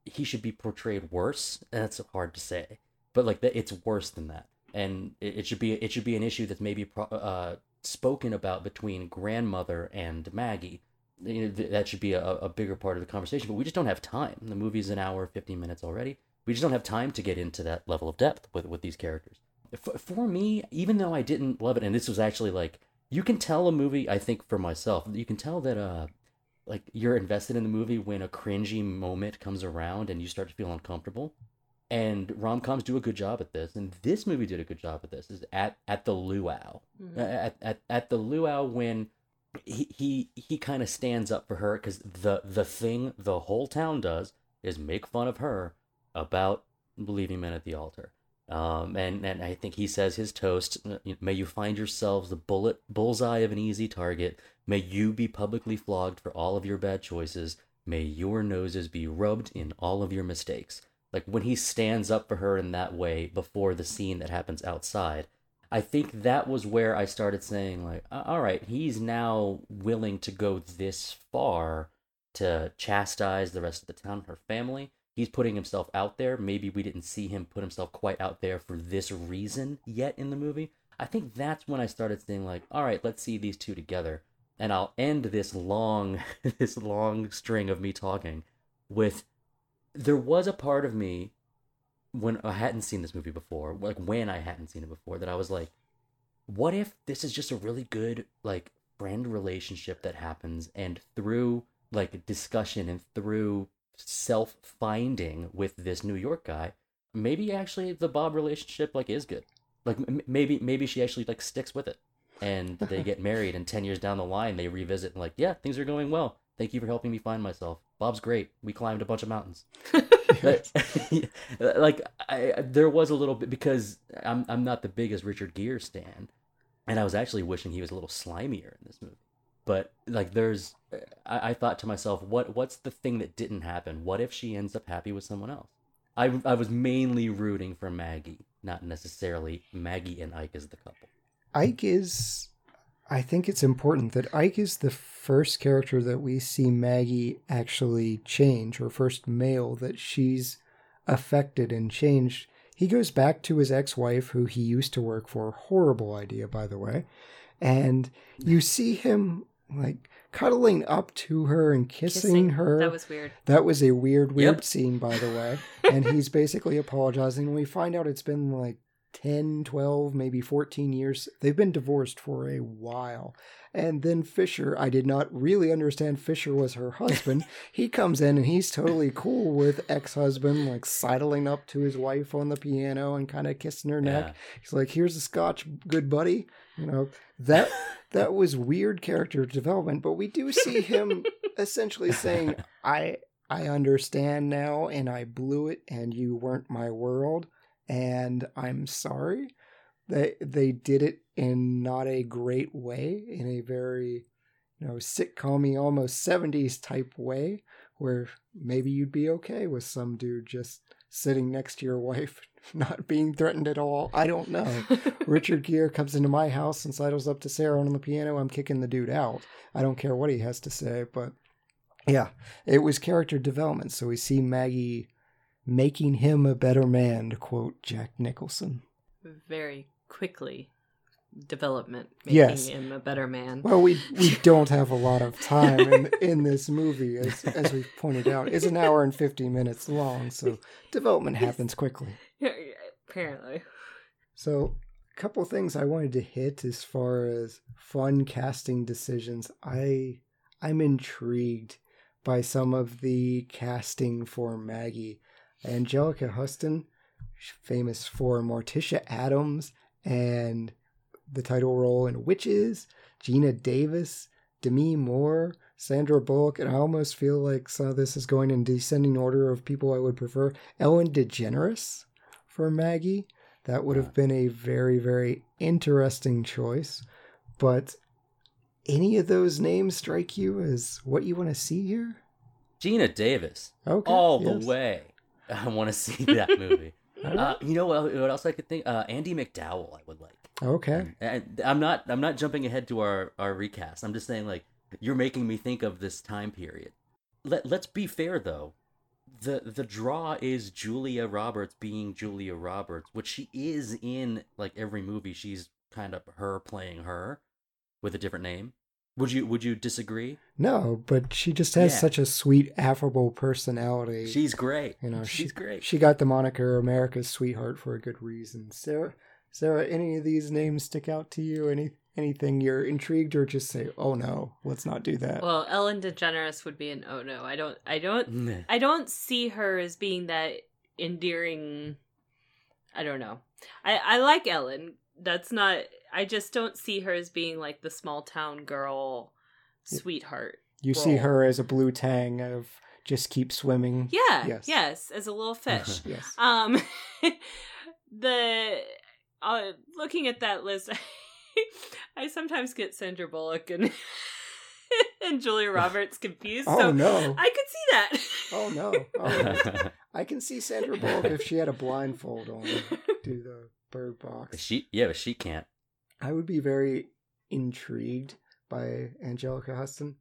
he should be portrayed worse. That's hard to say, but like that it's worse than that and it, it should be it should be an issue that's maybe pro- uh, spoken about between grandmother and Maggie. You know, th- that should be a, a bigger part of the conversation, but we just don't have time. The movie's an hour, fifteen minutes already. We just don't have time to get into that level of depth with with these characters. For, for me, even though I didn't love it, and this was actually like you can tell a movie. I think for myself, you can tell that uh, like you're invested in the movie when a cringy moment comes around and you start to feel uncomfortable and rom-coms do a good job at this and this movie did a good job at this is at at the luau
Mhm.
at, at at the luau when he he, he kind of stands up for her because the the thing the whole town does is make fun of her about leaving men at the altar um, and, and I think he says his toast, uh, may you find yourselves the bullet bullseye of an easy target. May you be publicly flogged for all of your bad choices. May your noses be rubbed in all of your mistakes like when he stands up for her in that way before the scene that happens outside i think that was where i started saying like all right he's now willing to go this far to chastise the rest of the town her family. He's putting himself out there. Maybe we didn't see him put himself quite out there for this reason yet in the movie. I think that's when i started saying like all right let's see these two together and i'll end this long this long string of me talking with there was a part of me when I hadn't seen this movie before, like when I hadn't seen it before, that I was like, what if this is just a really good like friend relationship that happens and through like discussion and through self finding with this New York guy, maybe actually the Bob relationship like is good. Like m- maybe maybe she actually like sticks with it and they get married and 10 years down the line they revisit and like, yeah, things are going well. Thank you for helping me find myself. Bob's great. We climbed a bunch of mountains. Like I, there was a little bit because I'm I'm not the biggest Richard Gere stan, and I was actually wishing he was a little slimier in this movie. But like, there's I, I thought to myself, what what's the thing that didn't happen? What if she ends up happy with someone else? I I was mainly rooting for Maggie, not necessarily Maggie and Ike as the couple.
Ike is. I think it's important that Ike is the first character that we see Maggie actually change, or first male that she's affected and changed. He goes back to his ex wife, who he used to work for. Horrible idea, by the way. And you see him like cuddling up to her and kissing, her.
That was weird.
That was a weird, weird
Yep.
scene, by the way. and he's basically apologizing. And we find out it's been like 10, 12, maybe 14 years. They've been divorced for a while. And then Fisher, I did not really understand Fisher was her husband. he comes in and he's totally cool with ex husband, like sidling up to his wife on the piano and kind of kissing her neck.
Yeah.
He's like, here's a scotch, good buddy. You know, that. That was weird character development, but we do see him essentially saying, "I I understand now, and I blew it, and you weren't my world, and I'm sorry." They they did it in not a great way, in a very you know sitcom almost seventies type way, where maybe you'd be okay with some dude just sitting next to your wife, not being threatened at all. I don't know. Richard Gere comes into my house and sidles up to Sarah on the piano. I'm kicking the dude out. I don't care what he has to say, but yeah, it was character development. So we see Maggie making him a better man, to quote Jack Nicholson.
Very quickly development making
Yes.
him a better man.
Well, we we don't have a lot of time in, in this movie, as as we've pointed out. It's an hour and fifty minutes long, so development happens quickly.
Apparently.
So, a couple things I wanted to hit as far as fun casting decisions. I I'm intrigued by some of the casting for Maggie. Anjelica Huston, famous for Morticia Addams and the title role in Witches, Geena Davis, Demi Moore, Sandra Bullock, and I almost feel like some of this is going in descending order of people I would prefer. Ellen DeGeneres for Maggie. That would have been a very, very interesting choice. But any of those names strike you as what you want to see here?
Geena Davis,
Okay.
all
yes.
the way. I want to see that movie. Uh, you know what, what else I could think? Uh, Andie MacDowell, I would like.
okay.
And I'm not. I'm not jumping ahead to our our recast. I'm just saying, like, you're making me think of this time period. Let Let's be fair, though. the The draw is Julia Roberts being Julia Roberts, which she is in like every movie. She's kind of her playing her with a different name. Would you Would you disagree?
No, but she just has
Yeah.
such a sweet, affable personality.
She's great.
you know,
she's
she,
great.
She got the moniker America's sweetheart for a good reason. Sarah, Sarah, any of these names stick out to you? Any anything you're intrigued or just say, "Oh no, let's not do that."
Well, Ellen DeGeneres would be an oh no. I don't I don't I don't see her as being that endearing I don't know. I I like Ellen. That's not I just don't see her as being like the small town girl sweetheart.
you see her as a blue tang of just keep swimming.
Yeah.
Yes.
Yes, as a little fish.
Yes.
Um, the uh, looking at that list, I sometimes get Sandra Bullock and and Julia Roberts confused.
Oh,
so
no.
I could see that.
Oh no. Oh, I can see Sandra Bullock if she had a blindfold on do the bird box.
she yeah, but she can't.
I would be very intrigued by Anjelica Huston.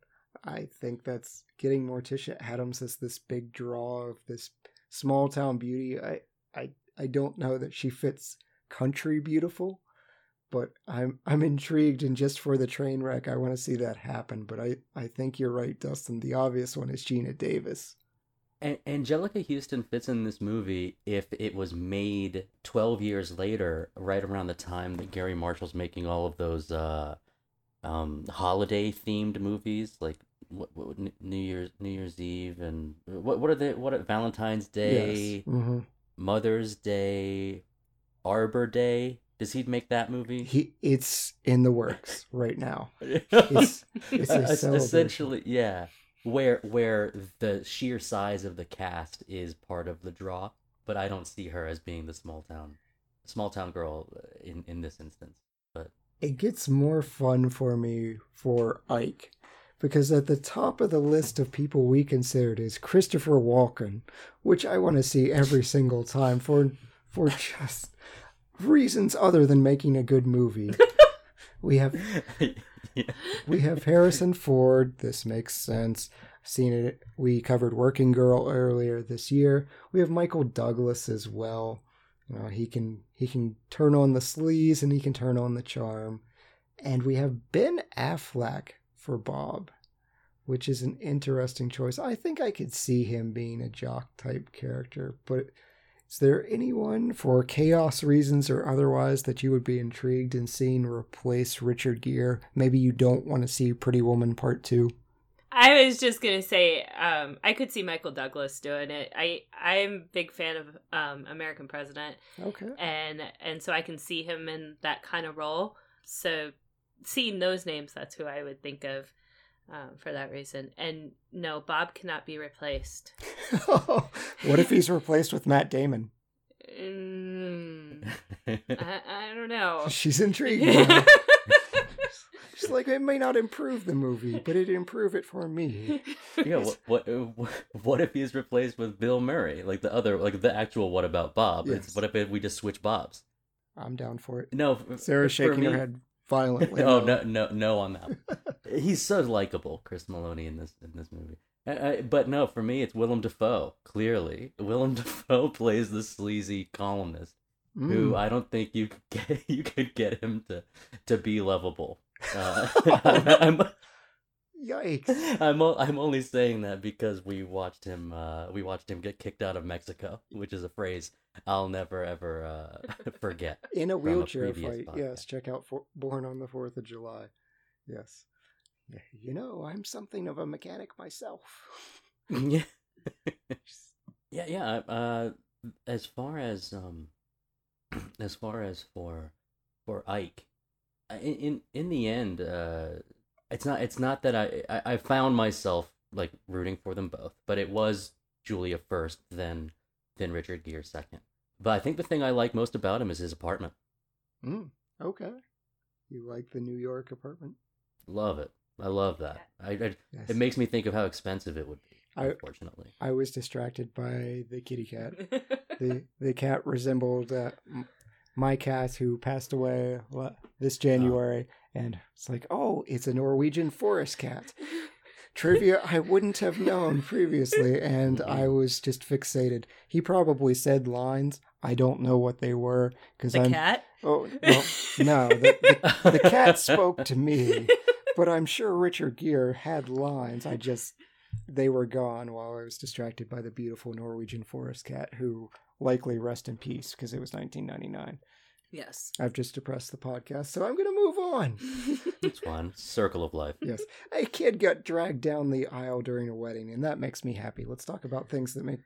I think that's getting Morticia Addams as this big draw of this small town beauty. I I I don't know that she fits country beautiful, but I'm I'm intrigued and just for the train wreck I want to see that happen. But I, I think you're right, Dustin. The obvious one is Geena Davis.
Anjelica Huston fits in this movie if it was made 12 years later, right around the time that Garry Marshall's making all of those uh, um, holiday themed movies, like what, what New Year's New Year's Eve and what what are they? What are, Valentine's Day,
Yes. hmm
Mother's Day, Arbor Day. Does he make that movie?
He it's in the works right now.
it's,
it's
essentially yeah where where the sheer size of the cast is part of the draw but i don't see her as being the small town small town girl in in this instance but
it gets more fun for me for Ike because at the top of the list of people we considered is Christopher Walken, which I want to see every single time for for just reasons other than making a good movie. we have we have Harrison Ford. This makes sense. Seen it. We covered Working Girl earlier this year. We have Michael Douglas as well. You know, he can he can turn on the sleaze and he can turn on the charm. And we have Ben Affleck for Bob, which is an interesting choice. I think I could see him being a jock type character, but is there anyone for chaos reasons or otherwise that you would be intrigued in seeing replace Richard Gere? Maybe you don't want to see Pretty Woman Part 2.
I was just gonna say, um, I could see Michael Douglas doing it. I I'm a big fan of um, American President,
Okay.
and and so I can see him in that kind of role. So seeing those names, that's who I would think of um, for that reason. And no, Bob cannot be replaced.
what if he's replaced with Matt Damon?
Mm, I, I don't know.
She's intrigued. She's like, it may not improve the movie, but it improve it for me.
yeah what, what uh, what if he's replaced with bill murray like the other like the actual what about bob
Yes.
it's what if we just switch bobs
I'm down for it.
no f-
Sarah's shaking
me-
her head violently.
oh no no no on that he's so likable chris meloni in this in this movie I, I, but no, for me, it's Willem Dafoe. Clearly, Willem Dafoe plays the sleazy columnist who
Mm.
I don't think you could get you could get him to to be lovable. Uh, I'm,
Yikes.
I'm o- I'm only saying that because we watched him uh, we watched him get kicked out of Mexico, which is a phrase I'll never ever uh, forget.
In a
a
wheelchair
previous
fight. Yes, check out for- Born on the 4th of July. Yes. You know, I'm something of a mechanic myself.
yeah, yeah, yeah. Uh, as far as um, as far as for for Ike, in in, in the end, uh, it's not it's not that I, I I found myself like rooting for them both, but it was Julia first, then then Richard Gere second. But I think the thing I like most about him is his apartment.
Mm, okay. You like the New York apartment?
Love it. I love that. I, I
Yes.
it makes me think of how expensive it would be.
I-
Unfortunately.
I was distracted by the kitty cat. the the cat resembled uh, my cat who passed away this January, and it's like, oh, it's a Norwegian forest cat. Trivia I wouldn't have known previously, and I was just fixated. He probably said lines. I don't know what they were because I'm.
cat?
Oh well, no, the, the, the cat spoke to me, but I'm sure Richard Gere had lines. I just they were gone while I was distracted by the beautiful Norwegian forest cat, who likely rest in peace because it was 1999.
Yes.
I've just depressed the podcast, so I'm going to move on.
It's fun. Circle of life.
yes, a kid got dragged down the aisle during a wedding, and that makes me happy. Let's talk about things that make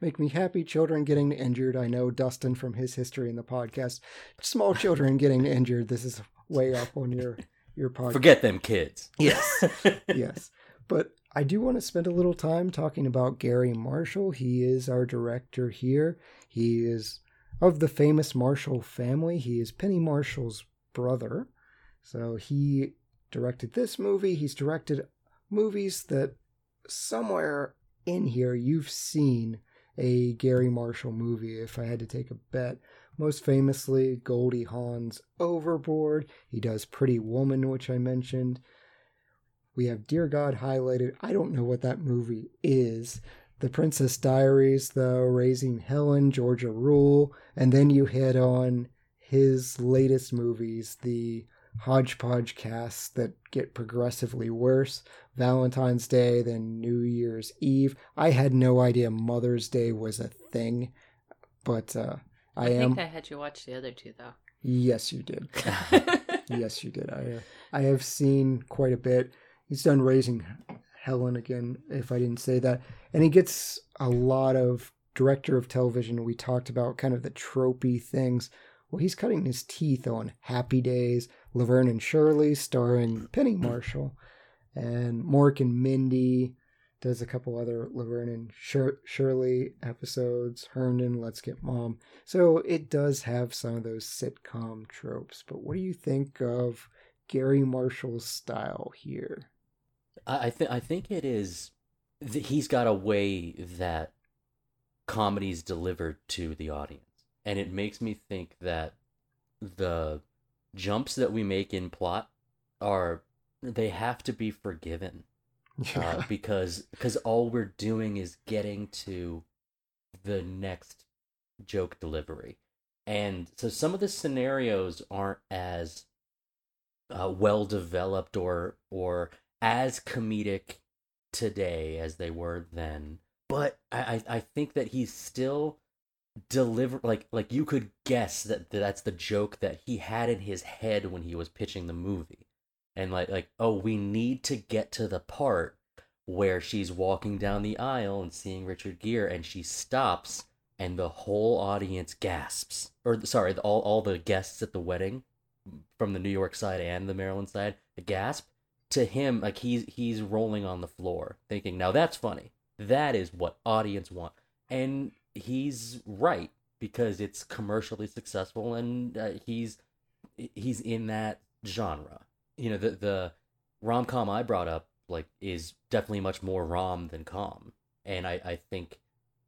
make me happy. Children getting injured. I know Dustin from his history in the podcast. Small children getting injured. This is way up on your your podcast.
Forget them kids.
Yes. yes. But I do want to spend a little time talking about Garry Marshall. He is our director here. He is of the famous Marshall family. He is Penny Marshall's brother. So he directed this movie. He's directed movies that somewhere in here you've seen a Garry Marshall movie, if I had to take a bet. Most famously, Goldie Hawn's Overboard. He does Pretty Woman, which I mentioned. We have Dear God highlighted. I don't know what that movie is. The Princess Diaries, though, Raising Helen, Georgia Rule, and then you hit on his latest movies, the hodgepodge casts that get progressively worse. Valentine's Day, then New Year's Eve. I had no idea Mother's Day was a thing, but uh, I,
I
am.
think I had you watch the other two though.
Yes, you did. yes, you did. I uh, I have seen quite a bit. He's done Raising Helen again, if I didn't say that, and he gets a lot of director of television. We talked about kind of the tropey things. Well, he's cutting his teeth on Happy Days, Laverne and Shirley, starring Penny Marshall, and Mork and Mindy. Does a couple other Laverne and Shir- Shirley episodes. Herndon, Let's Get Mom. So it does have some of those sitcom tropes. But what do you think of Garry Marshall's style here?
I, I think I think it is. Th- he's got a way that comedy's delivered to the audience, and it makes me think that the jumps that we make in plot are they have to be forgiven uh, because because all we're doing is getting to the next joke delivery and so some of the scenarios aren't as uh, well developed or or as comedic today as they were then but I, I think that he's still deliver like like you could guess that that's the joke that he had in his head when he was pitching the movie. And like like oh we need to get to the part where she's walking down the aisle and seeing Richard Gere and she stops and the whole audience gasps. Or sorry all all the guests at the wedding from the New York side and the Maryland side gasp to him like he's he's rolling on the floor thinking now that's funny. That is what audience want. And he's right because it's commercially successful and uh, he's he's in that genre. You know the the rom-com i brought up like is definitely much more rom than com. And i i think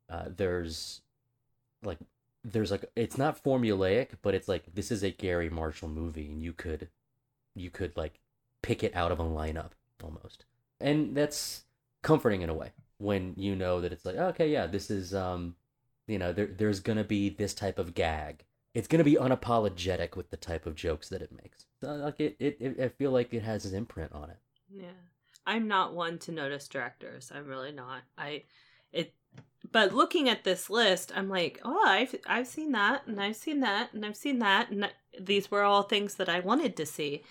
uh, there's like there's like it's not formulaic but it's like this is a garry marshall movie and you could you could like pick it out of a lineup almost and that's comforting in a way when you know that it's like okay yeah this is um you know there there's gonna be this type of gag it's gonna be unapologetic with the type of jokes that it makes like it, it, it i feel like it has his imprint on it
Yeah. I'm not one to notice directors. I'm really not. I it but looking at this list, I'm like, "Oh, I've I've seen that and I've seen that and I've seen that and these were all things that I wanted to see."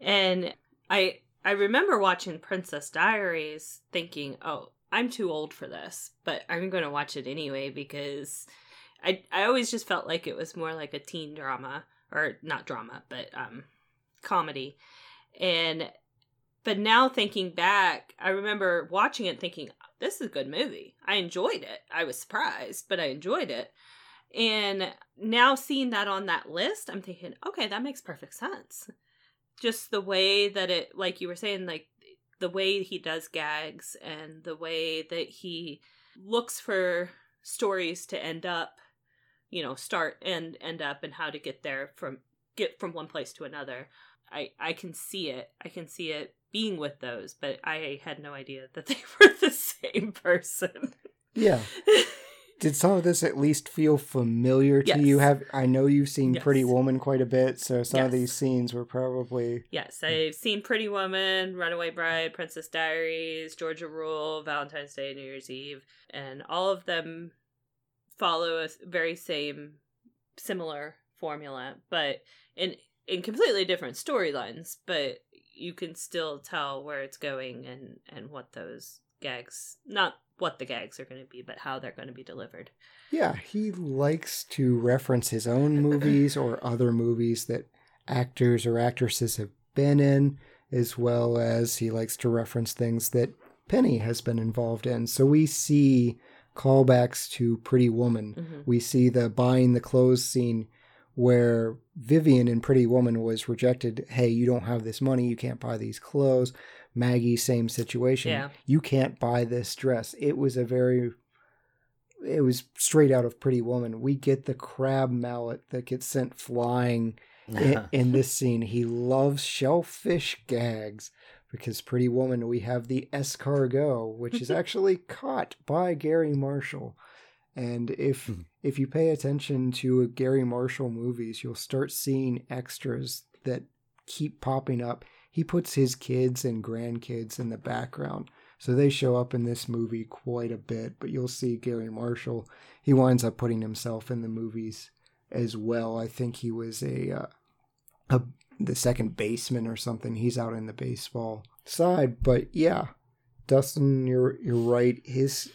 And I I remember watching Princess Diaries thinking, "Oh, I'm too old for this, but I'm going to watch it anyway because I I always just felt like it was more like a teen drama or not drama, but um comedy. And but now thinking back, I remember watching it thinking, this is a good movie. I enjoyed it. I was surprised, but I enjoyed it. And now seeing that on that list, I'm thinking, okay, that makes perfect sense. Just the way that it, like you were saying, like the way he does gags and the way that he looks for stories to end up, you know, start and end up and how to get there from get from one place to another. I I can see it. I can see it being with those, but I had no idea that they were the same person.
Yeah. Did some of this at least feel familiar to
Yes.
you? Have I know you've seen
Yes.
Pretty Woman quite a bit, so some of these scenes were probably
Yes, I've seen Pretty Woman, Runaway Bride, Princess Diaries, Georgia Rule, Valentine's Day, New Year's Eve, and all of them follow a very same similar formula, but in in completely different storylines, but you can still tell where it's going and and what those gags not what the gags are going to be, but how they're going to be delivered.
Yeah, he likes to reference his own movies or other movies that actors or actresses have been in, as well as he likes to reference things that Penny has been involved in. So we see callbacks to Pretty Woman.
Mhm.
We see the buying the clothes scene where Vivian in Pretty Woman was rejected. Hey, you don't have this money, you can't buy these clothes. Maggie, same situation.
Yeah.
You can't buy this dress. It was a very it was straight out of Pretty Woman. We get the crab mallet that gets sent flying in, in this scene. He loves shellfish gags because Pretty Woman, we have the escargot, which is actually caught by Garry Marshall. And if
Hmm.
if you pay attention to Garry Marshall movies, you'll start seeing extras that keep popping up. He puts his kids and grandkids in the background. So they show up in this movie quite a bit, but you'll see Garry Marshall. He winds up putting himself in the movies as well. I think he was a, uh, a the second baseman or something. He's out in the baseball side, but yeah, Dustin, you're you're right. His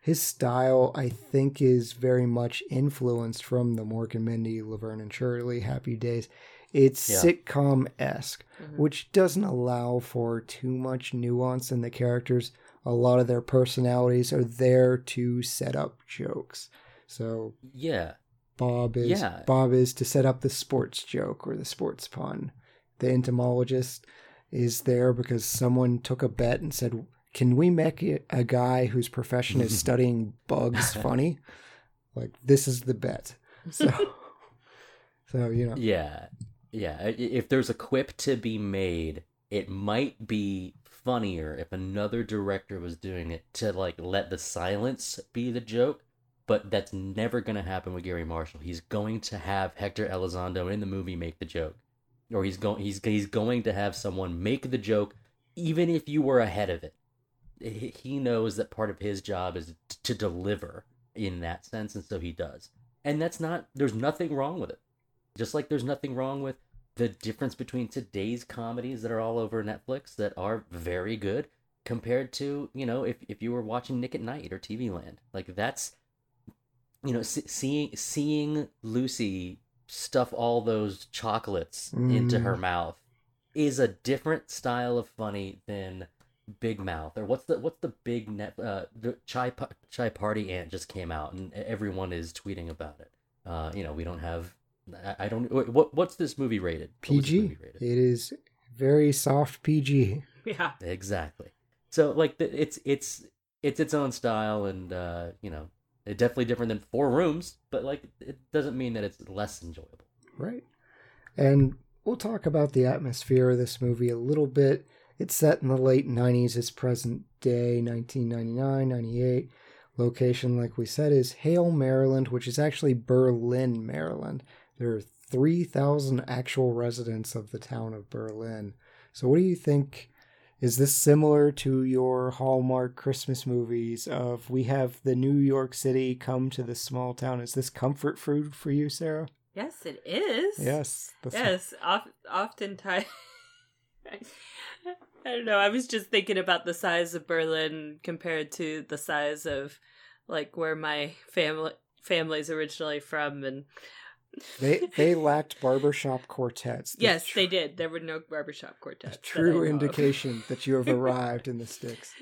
his style, I think, is very much influenced from the Mork and Mindy, Laverne and Shirley, Happy Days. It's
Yeah.
sitcom esque,
Mhm.
which doesn't allow for too much nuance in the characters. A lot of their personalities are there to set up jokes. So
yeah
Bob is
Yeah.
Bob is to set up the sports joke or the sports pun. The entomologist is there because someone took a bet and said, "Can we make a a guy whose profession is studying bugs funny?" Like this is the bet. So, so you know,
Yeah, yeah. If there's a quip to be made, it might be funnier if another director was doing it to like let the silence be the joke. But that's never gonna happen with Garry Marshall. He's going to have Hector Elizondo in the movie make the joke, or he's going he's he's going to have someone make the joke, even if you were ahead of it. He he knows that part of his job is to deliver in that sense, and so he does. And that's not. There's nothing wrong with it. Just like there's nothing wrong with the difference between today's comedies that are all over Netflix that are very good compared to, you know, if, if you were watching Nick at Night or TV Land. Like that's, you know, see, seeing seeing Lucy stuff all those chocolates into
Mm.
her mouth is a different style of funny than Big Mouth or what's the what's the big net uh the chai chai party ant just came out and everyone is tweeting about it. Uh, you know, we don't have. I, I don't. wait, What what's this movie rated? What was this
PG.
movie rated?
It is very soft PG.
Yeah.
Exactly. So like the, it's it's it's its own style and uh, you know it's definitely different than Four Rooms, but like it doesn't mean that it's less enjoyable.
Right. And we'll talk about the atmosphere of this movie a little bit It's set in the late 90s. It's present day, 1999, 98. Location, like we said, is Hale, Maryland, which is actually Berlin, Maryland. There are 3,000 actual residents of the town of Berlin. So, what do you think? Is this similar to your Hallmark Christmas movies of we have the New York City come to this small town? Is this comfort food for you, Sarah?
Yes, it is.
Yes.
Yes, of, oftentimes. I don't know. I was just thinking about the size of Berlin compared to the size of like where my family family's originally from, and
They they lacked barbershop quartets. The
yes,
tr-
they did. There were no barbershop quartets.
a True
of.
indication that you have arrived in the sticks.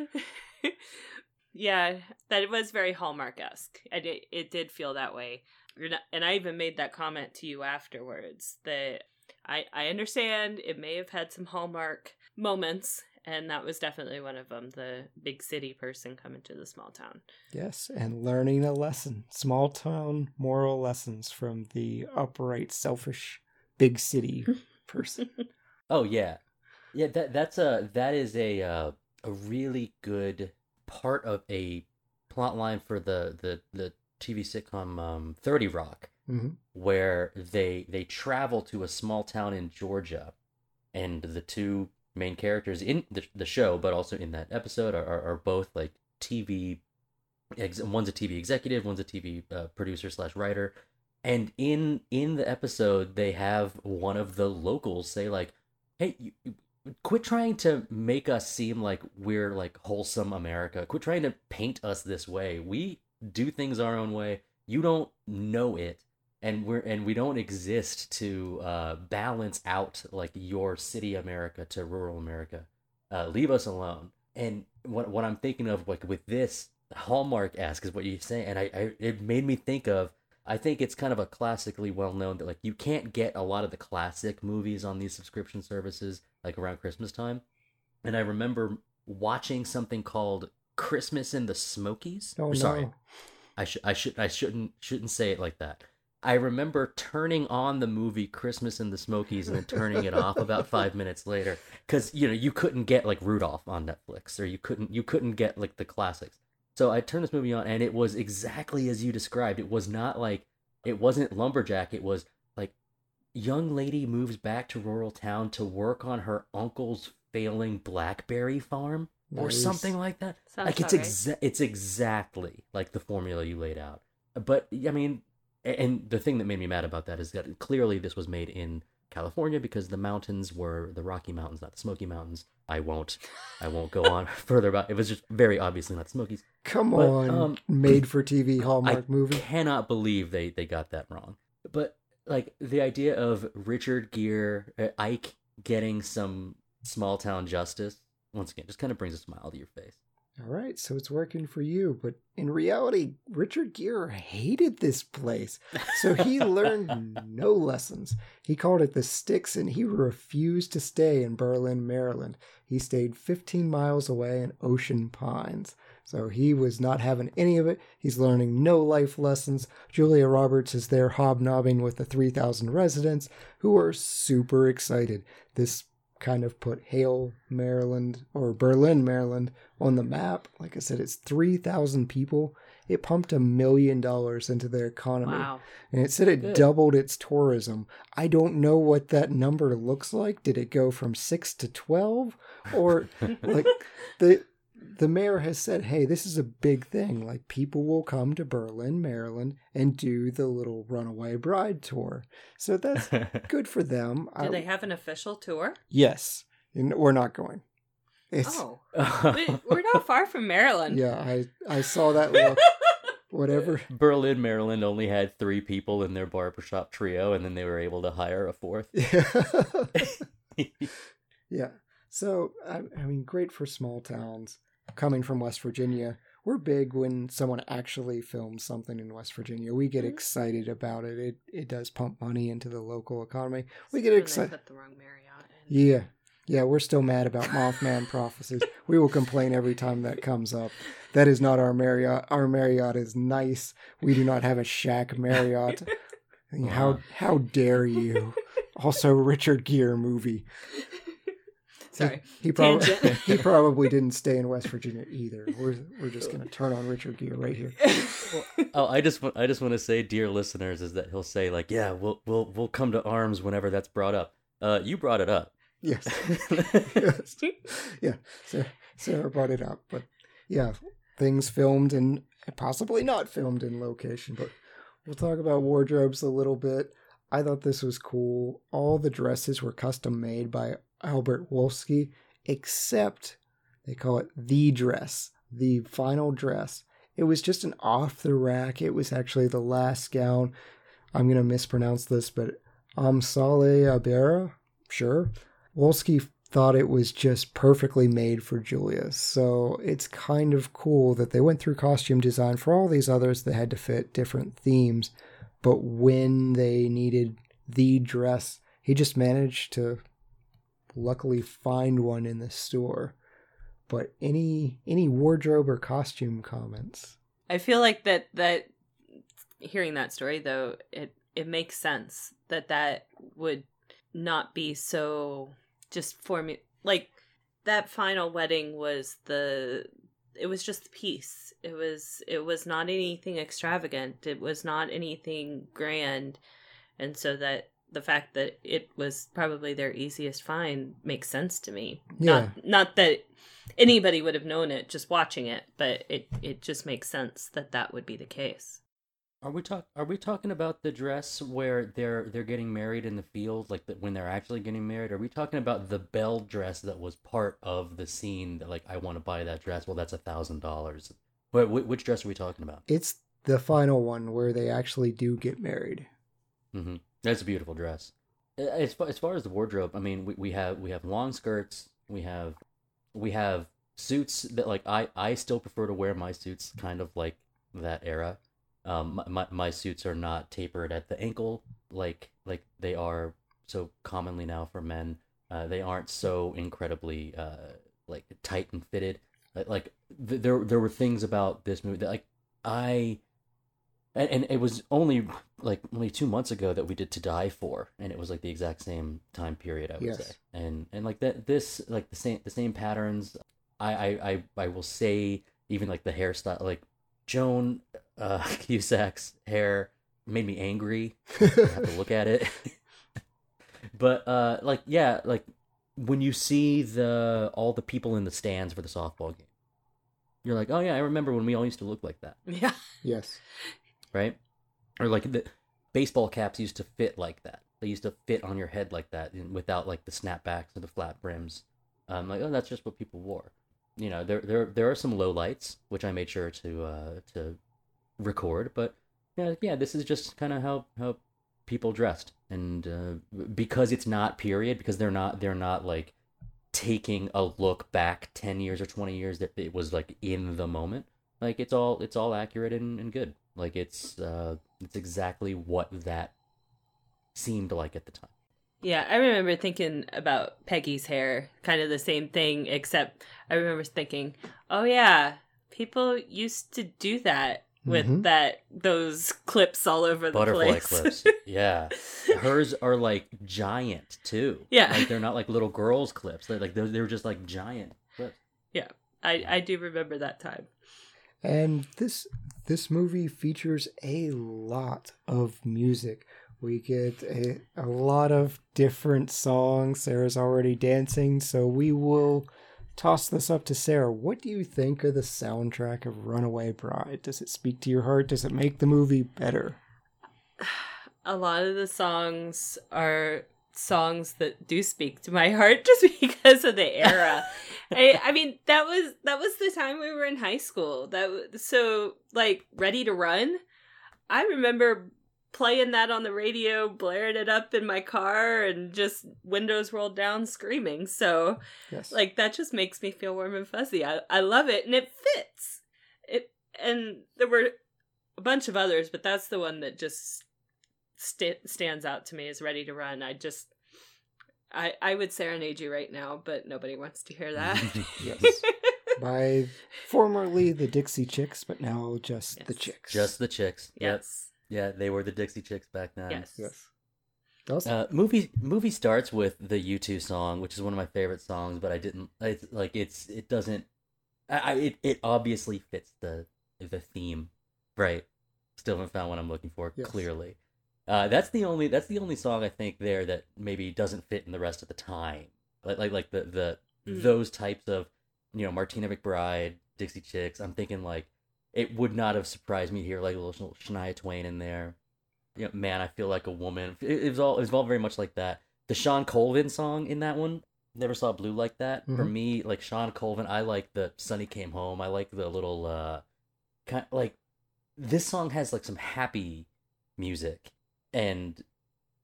yeah, that was very Hallmark esque. It, it did feel that way. And I- And I even made that comment to you afterwards that I, I understand it may have had some Hallmark moments, and that was definitely one of them the big city person coming to the small town.
Yes, and learning a lesson. Small town moral lessons from the upright, selfish, big city person.
Oh yeah, yeah. That that's a that is a uh, a really good part of a plot line for the the the TV sitcom um, Thirty Rock,
hmm
where they they travel to a small town in Georgia, and the two main characters in the, the show, but also in that episode, are are, are both like TV. Ex- one's a TV executive, one's a TV uh, producer slash writer, and in in the episode they have one of the locals say like, "Hey, you, quit trying to make us seem like we're like wholesome America. Quit trying to paint us this way. We do things our own way. You don't know it." And we're and we don't exist to uh, balance out like your city America to rural America. Uh, leave us alone. And what what I'm thinking of like with this Hallmark ask is what you say, and I, I it made me think of. I think it's kind of a classically well known that like you can't get a lot of the classic movies on these subscription services like around Christmas time. And I remember watching something called Christmas in the Smokies.
Oh
Or,
no.
Sorry, I should I should I shouldn't shouldn't say it like that. I remember turning on the movie Christmas in the Smokies and then turning it off about five minutes later because you know you couldn't get like Rudolph on Netflix or you couldn't you couldn't get like the classics. So I turned this movie on and it was exactly as you described. It was not like it wasn't lumberjack. It was like young lady moves back to rural town to work on her uncle's failing blackberry farm or something like that
Sounds
like it's
about right.
it's exactly like the formula you laid out but i mean a- and the thing that made me mad about that is that clearly this was made in california because the mountains were the rocky mountains not the smoky mountains i won't i won't go on further about it was just very obviously not the smokies
Come
But,
on,
um,
made for TV Hallmark
I
movie.
cannot believe they they got that wrong. But like the idea of Richard Gere, uh, Ike getting some small town justice once again just kind of brings a smile to your face.
All right, so it's working for you, but in reality, Richard Gere hated this place. So he learned no lessons. He called it the sticks and he refused to stay in Berlin, Maryland. He stayed 15 miles away in Ocean Pines. So he was not having any of it. He's learning no life lessons. Julia Roberts is there hobnobbing with the 3,000 residents who are super excited. This kind of put Hale, Maryland, or Berlin, Maryland on the map. Like I said, it's 3,000 people. It pumped a million dollars into their economy.
Wow.
And it said it
Good.
doubled its tourism. I don't know what that number looks like. Did it go from 6 to 12 or like the the mayor has said, "Hey, this is a big thing. Like people will come to Berlin, Maryland and do the little runaway bride tour." So that's good for them.
Do
I-
they have an official tour?
Yes. And we're not going. It's
Oh, we, we're not far from Maryland.
yeah, I I saw that look. Whatever.
Berlin, Maryland only had three people in their barbershop trio, and then they were able to hire a fourth.
yeah. So I, I mean, great for small towns. Coming from West Virginia, we're big when someone actually films something in West Virginia. We get
Mhm.
excited about it. It it does pump money into the local economy. We
Except
get excited.
Put the wrong Marriott. In.
Yeah. Yeah, we're still mad about Mothman prophecies. We will complain every time that comes up. That is not our Marriott. Our Marriott is nice. We do not have a shack Marriott. How how dare you? Also, Richard Gere movie.
Sorry.
He, he probably he probably didn't stay in West Virginia either. We're we're just gonna turn on Richard Gere right here.
Oh, I just want I just want to say, dear listeners, is that he'll say like, yeah, we'll we'll we'll come to arms whenever that's brought up. Uh, you brought it up.
Yes. yes. Yeah. Sarah, Sarah brought it up, but yeah, things filmed and possibly not filmed in location. But we'll talk about wardrobes a little bit. I thought this was cool. All the dresses were custom made by Albert Wolsky, except they call it the dress, the final dress. It was just an off the rack. It was actually the last gown. I'm gonna mispronounce this, but Amsale Abera, sure. Wolski thought it was just perfectly made for Julia. So it's kind of cool that they went through costume design for all these others that had to fit different themes. But when they needed the dress, he just managed to luckily find one in the store. But any any wardrobe or costume comments?
I feel like that that hearing that story though, it it makes sense that that would not be so just for me like that final wedding was the it was just the piece it was it was not anything extravagant it was not anything grand and so that the fact that it was probably their easiest find makes sense to me
Yeah.
not not that anybody would have known it just watching it but it it just makes sense that that would be the case
Are we talk? Are we talking about the dress where they're they're getting married in the field, like the, when they're actually getting married? Are we talking about the bell dress that was part of the scene? That like, I want to buy that dress. Well, that's a thousand dollars. Wait, wh- which dress are we talking about?
It's the final one where they actually do get married.
hmm That's a beautiful dress. As far, as far as the wardrobe, I mean, we, we have we have long skirts, we have we have suits that like I I still prefer to wear my suits kind of like that era. Um, my, my my suits are not tapered at the ankle like like they are so commonly now for men. Uh, they aren't so incredibly uh like tight and fitted. Like, like th- there there were things about this movie that like I and, and it was only like only two months ago that we did to die for and it was like the exact same time period i would
Yes.
say. And and like that this like the same the same patterns I, I i i will say even like the hairstyle like joan uh cusack's hair made me angry. I have to look at it. But uh like yeah like when you see the all the people in the stands for the softball game you're like oh yeah i remember when we all used to look like that.
Yeah.
Yes.
Right? Or like the baseball caps used to fit like that. They used to fit on your head like that, without like the snapbacks or the flat brims. Um, like oh, that's just what people wore. You know, there there there are some low lights which I made sure to uh to record, but yeah, yeah, this is just kind of how how people dressed, and uh, because it's not period, because they're not they're not like taking a look back 10 years or 20 years that it was like in the moment like it's all it's all accurate and, and good like it's uh it's exactly what that seemed like at the time
Yeah, I remember thinking about Peggy's hair, kind of the same thing, except I remember thinking, oh yeah, people used to do that with
Mhm.
that those clips all over the place.
butterfly
place.
clips yeah hers are like giant too
Yeah.
like they're not like little girls clips they're like they're, they're just like giant clips
I I do remember that time.
And this this movie features a lot of music. We get a, a lot of different songs. Sarah's already dancing, so we will toss this up to Sarah. What do you think of the soundtrack of Runaway Bride? Does it speak to your heart? Does it make the movie better?
A lot of the songs are songs that do speak to my heart just because of the era. I, I mean, that was that was the time we were in high school. That so like Ready to Run. I remember playing that on the radio, blaring it up in my car, and just windows rolled down, screaming. So
Yes.
like that just makes me feel warm and fuzzy. I I love it, and it fits. It and there were a bunch of others, but that's the one that just st- stands out to me as ready to run. I just, I I would serenade you right now, but nobody wants to hear that.
Yes. By formerly the Dixie Chicks, but now just the Chicks.
just the chicks yep
yes,
yeah they were the dixie chicks back then
yes,
Yes. Does
Uh, movie movie starts with the U2 song, which is one of my favorite songs, but I didn't it's like it's it doesn't I, I it, it obviously fits the the theme, right? Still haven't found what I'm looking for
Yes.
clearly. Uh, that's the only that's the only song I think there that maybe doesn't fit in the rest of the time. Like like like the the
Mm.
those types of you know Martina McBride, Dixie Chicks. I'm thinking like it would not have surprised me to hear like a little Shania Twain in there. You know, man, I feel like a woman. It, it was all it was all very much like that. The Shawn Colvin song in that one, never saw blue like that. For
Mhm.
me, like Shawn Colvin, I like the Sunny Came Home. I like the little uh, kind like this song has like some happy music, and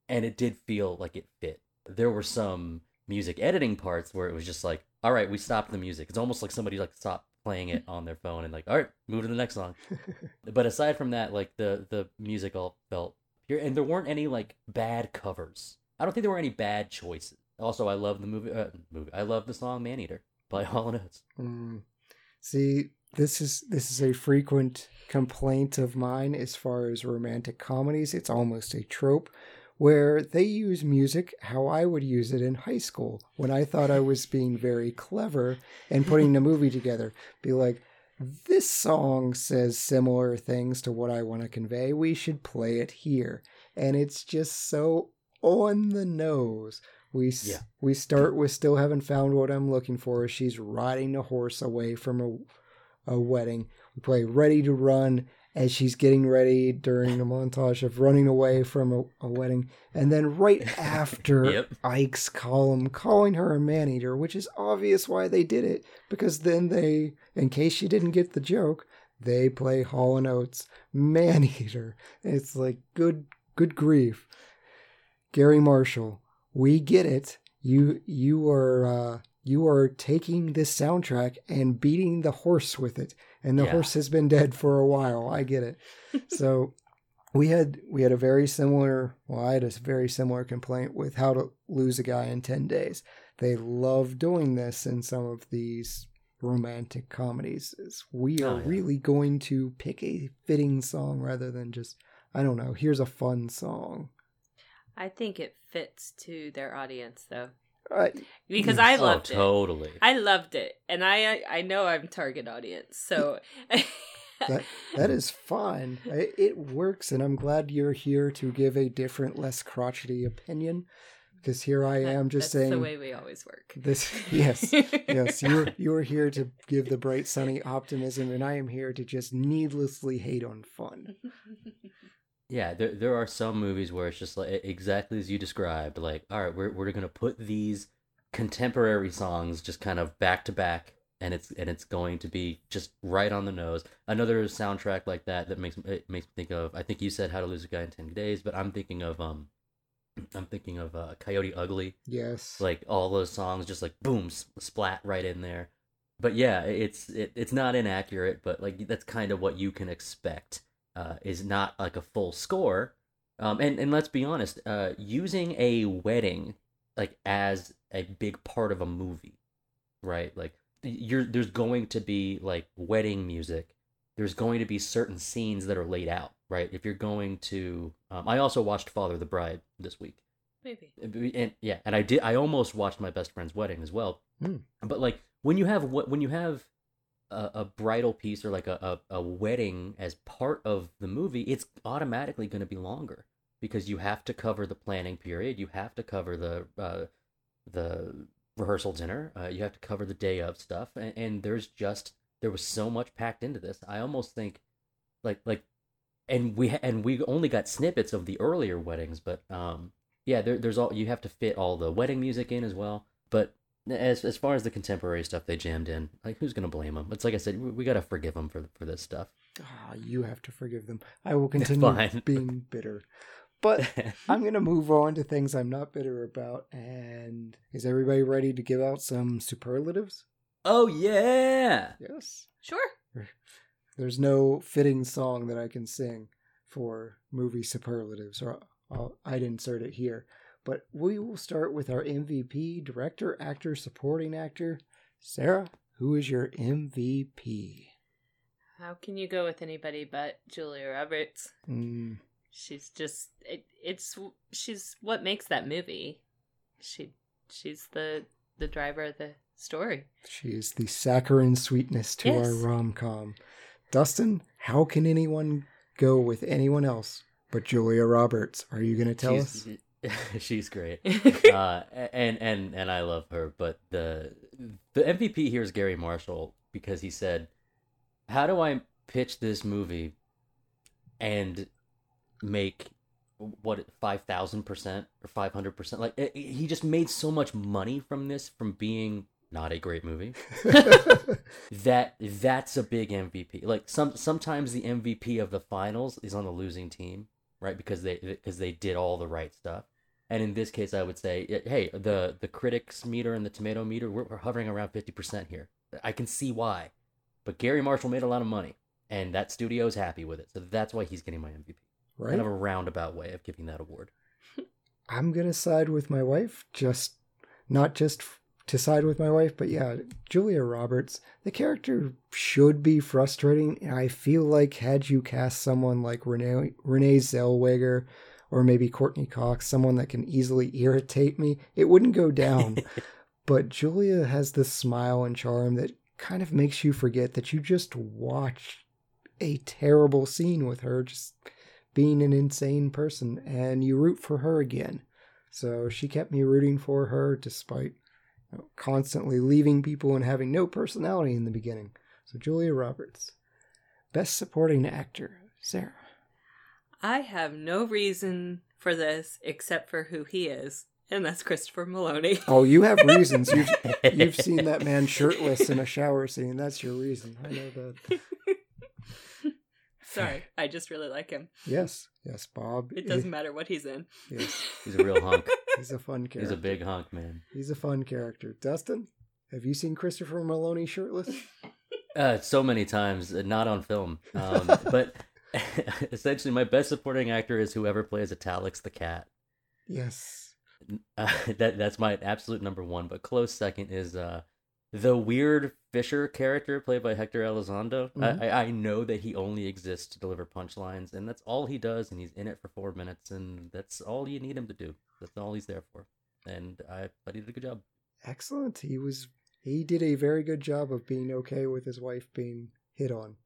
and it did feel like it fit. There were some music editing parts where it was just like, all right, we stopped the music. It's almost like somebody like stopped playing it on their phone and like, all right, move to the next song. But aside from that, like the the music all felt pure, and there weren't any like bad covers. I don't think there were any bad choices. Also, I love the movie. Uh, movie. I love the song "Man Eater" by Hall and Oates.
Mm. See, this is this is a frequent complaint of mine as far as romantic comedies. It's almost a trope where they use music how I would use it in high school when I thought I was being very clever and putting the movie together. Be like, this song says similar things to what I want to convey. We should play it here. And it's just so on the nose. We
Yeah.
we start with still haven't found what I'm looking for. She's riding the horse away from a a wedding. We play Ready to Run as she's getting ready during a montage of running away from a, a wedding. And then right after
Yep.
Ike's column calling her a man eater, which is obvious why they did it, because then they, in case you didn't get the joke, they play Hall and Oates man eater. It's like good good grief. Garry Marshall, we get it. You you are uh, you are taking this soundtrack and beating the horse with it, and the
Yeah.
horse has been dead for a while. I get it. so we had we had a very similar. Well, I had a very similar complaint with How to Lose a Guy in Ten Days. They love doing this in some of these romantic comedies. Is we oh, are
Oh, yeah.
really going to pick a fitting song rather than just I don't know. Here's a fun song.
I think it fits to their audience though.
Uh,
because
Yes.
I
Oh,
loved it.
totally.
I loved it, and I I know I'm target audience, so
that that is fine. I, it works, and I'm glad you're here to give a different, less crotchety opinion. Because here I am, just
That's
saying
the way we always work.
this. Yes, yes, you're you're here to give the bright, sunny optimism, and I am here to just needlessly hate on fun.
Yeah, there there are some movies where it's just like exactly as you described. Like, all right, we're we're gonna put these contemporary songs just kind of back to back, and it's and it's going to be just right on the nose. Another soundtrack like that that makes it makes me think of. I think you said How to Lose a Guy in Ten Days, but I'm thinking of um, I'm thinking of uh, Coyote Ugly.
Yes,
Like all those songs, just like boom, splat right in there. But yeah, it's it, it's not inaccurate, but like that's kind of what you can expect. Uh, is not like a full score. Um, and and let's be honest, uh, using a wedding like as a big part of a movie, right? Like you're there's going to be like wedding music. There's going to be certain scenes that are laid out, right? If you're going to, um, I also watched Father the Bride this week
Maybe.
and yeah and i did i almost watched my best friend's wedding as well
Hmm.
but like when you have what when you have a, a bridal piece or like a, a, a wedding as part of the movie it's automatically going to be longer because you have to cover the planning period you have to cover the uh, the rehearsal dinner uh, you have to cover the day of stuff and, and there's just there was so much packed into this i almost think like like and we and we only got snippets of the earlier weddings but um yeah there, there's all you have to fit all the wedding music in as well but as as far as the contemporary stuff they jammed in like who's gonna blame them it's like i said we, we gotta forgive them for for this stuff
Ah, you have to forgive them. I will continue being bitter, but I'm going to move on to things I'm not bitter about. And is everybody ready to give out some superlatives?
oh yeah
Yes.
Sure.
There's no fitting song that I can sing for movie superlatives, or I'll, I'd insert it here. But we will start with our MVP, director, actor, supporting actor. Sarah, who is your MVP?
How can you go with anybody but Julia Roberts?
Mm,
She's just it, it's she's what makes that movie. She she's the the driver of the story.
She is the saccharine sweetness to our rom com. Dustin, how can anyone go with anyone else but Julia Roberts? Are you going to tell us?
she's, great. uh, and and and I love her. But the the MVP here is Garry Marshall because he said, "How do I pitch this movie and make what five thousand percent or five hundred percent? Like it, he just made so much money from this from being not a great movie that that's a big MVP. Like some sometimes the MVP of the finals is on the losing team, right? Because they because they did all the right stuff. And in this case, I would say, hey, the the critics meter and the tomato meter, we're, we're hovering around fifty percent here. I can see why, but Garry Marshall made a lot of money, and that studio is happy with it, so that's why he's getting my MVP.
right?
Kind of a roundabout way of giving that award.
I'm going to side with my wife, just not just to side with my wife, but yeah, Julia Roberts. The character should be frustrating. and I feel like had you cast someone like Renee, Renee Zellweger or maybe Courteney Cox, someone that can easily irritate me, it wouldn't go down. but Julia has this smile and charm that kind of makes you forget that you just watched a terrible scene with her just being an insane person and you root for her again. So she kept me rooting for her despite you know, constantly leaving people and having no personality in the beginning. So Julia Roberts, best supporting actor, Sarah.
I have no reason for this except for who he is, and that's Christopher Meloni.
Oh, you have reasons. You've you've seen that man shirtless in a shower scene. That's your reason. I know that.
Sorry, I just really like him.
Yes, yes, Bob.
It doesn't matter what he's in.
Yes,
He's a real hunk.
he's a fun character.
He's a big hunk, man.
He's a fun character. Dustin, have you seen Christopher Meloni shirtless?
Uh, so many times, uh, not on film. Um, but essentially, my best supporting actor is whoever plays Italix the cat.
Yes.
Uh, that that's my absolute number one. But close second is uh, the weird Fisher character played by Hector Elizondo.
Mhm.
I, I know that he only exists to deliver punchlines, and that's all he does. And he's in it for four minutes, and that's all you need him to do. That's all he's there for. And I thought he did a good job.
Excellent. He was he did a very good job of being okay with his wife being hit on.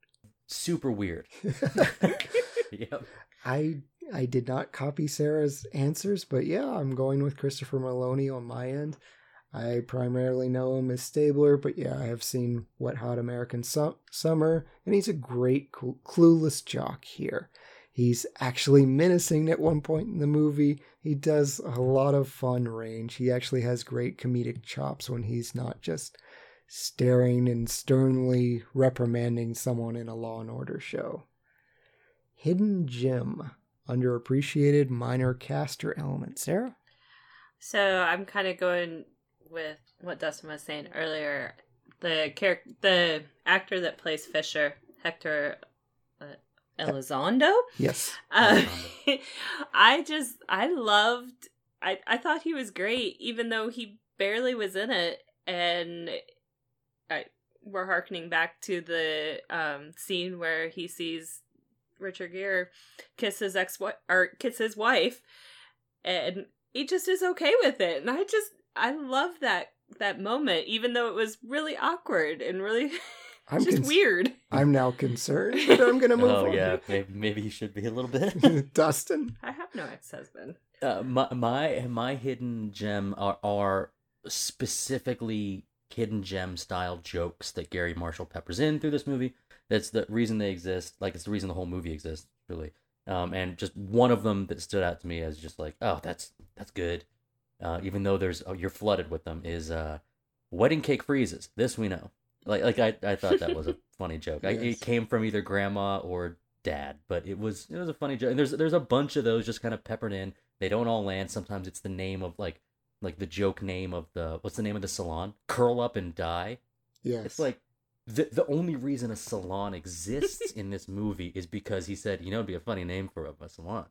Super weird. yep.
I I did not copy Sarah's answers, but yeah, I'm going with Christopher Meloni on my end. I primarily know him as Stabler, but yeah, I have seen Wet Hot American Su- Summer, and he's a great cl- clueless jock here. He's actually menacing at one point in the movie. He does a lot of fun range. He actually has great comedic chops when he's not just staring and sternly reprimanding someone in a Law and Order show. Hidden Gem, underappreciated minor cast or element. Sarah?
So I'm kind of going with what Dustin was saying earlier. The character, the actor that plays Fisher, Hector uh, Elizondo.
Yes.
Uh, I just I loved. I I thought he was great, even though he barely was in it, and I we're harkening back to the um scene where he sees Richard Gere kiss his ex or kiss his wife, and he just is okay with it, and I just I love that that moment, even though it was really awkward and really
I'm
just
cons-
weird.
I'm now concerned, but I'm going to move
Oh
on.
yeah, maybe, maybe he should be a little bit.
Dustin?
I have no ex husband.
Uh, my my my hidden gem are, are specifically hidden gem style jokes that Garry Marshall peppers in through this movie. That's the reason they exist. Like it's the reason the whole movie exists, really. Um, and just one of them that stood out to me as just like, oh, that's that's good. Uh, even though there's oh, you're flooded with them is uh, wedding cake freezes. This we know. Like like I, I thought that was a funny joke. I, it came from either grandma or dad, but it was it was a funny joke. And there's there's a bunch of those just kind of peppered in. They don't all land. Sometimes it's the name of like like the joke name of the what's the name of the salon? Curl up and die.
Yes.
It's like the the only reason a salon exists in this movie is because he said, you know, it'd be a funny name for a, a salon.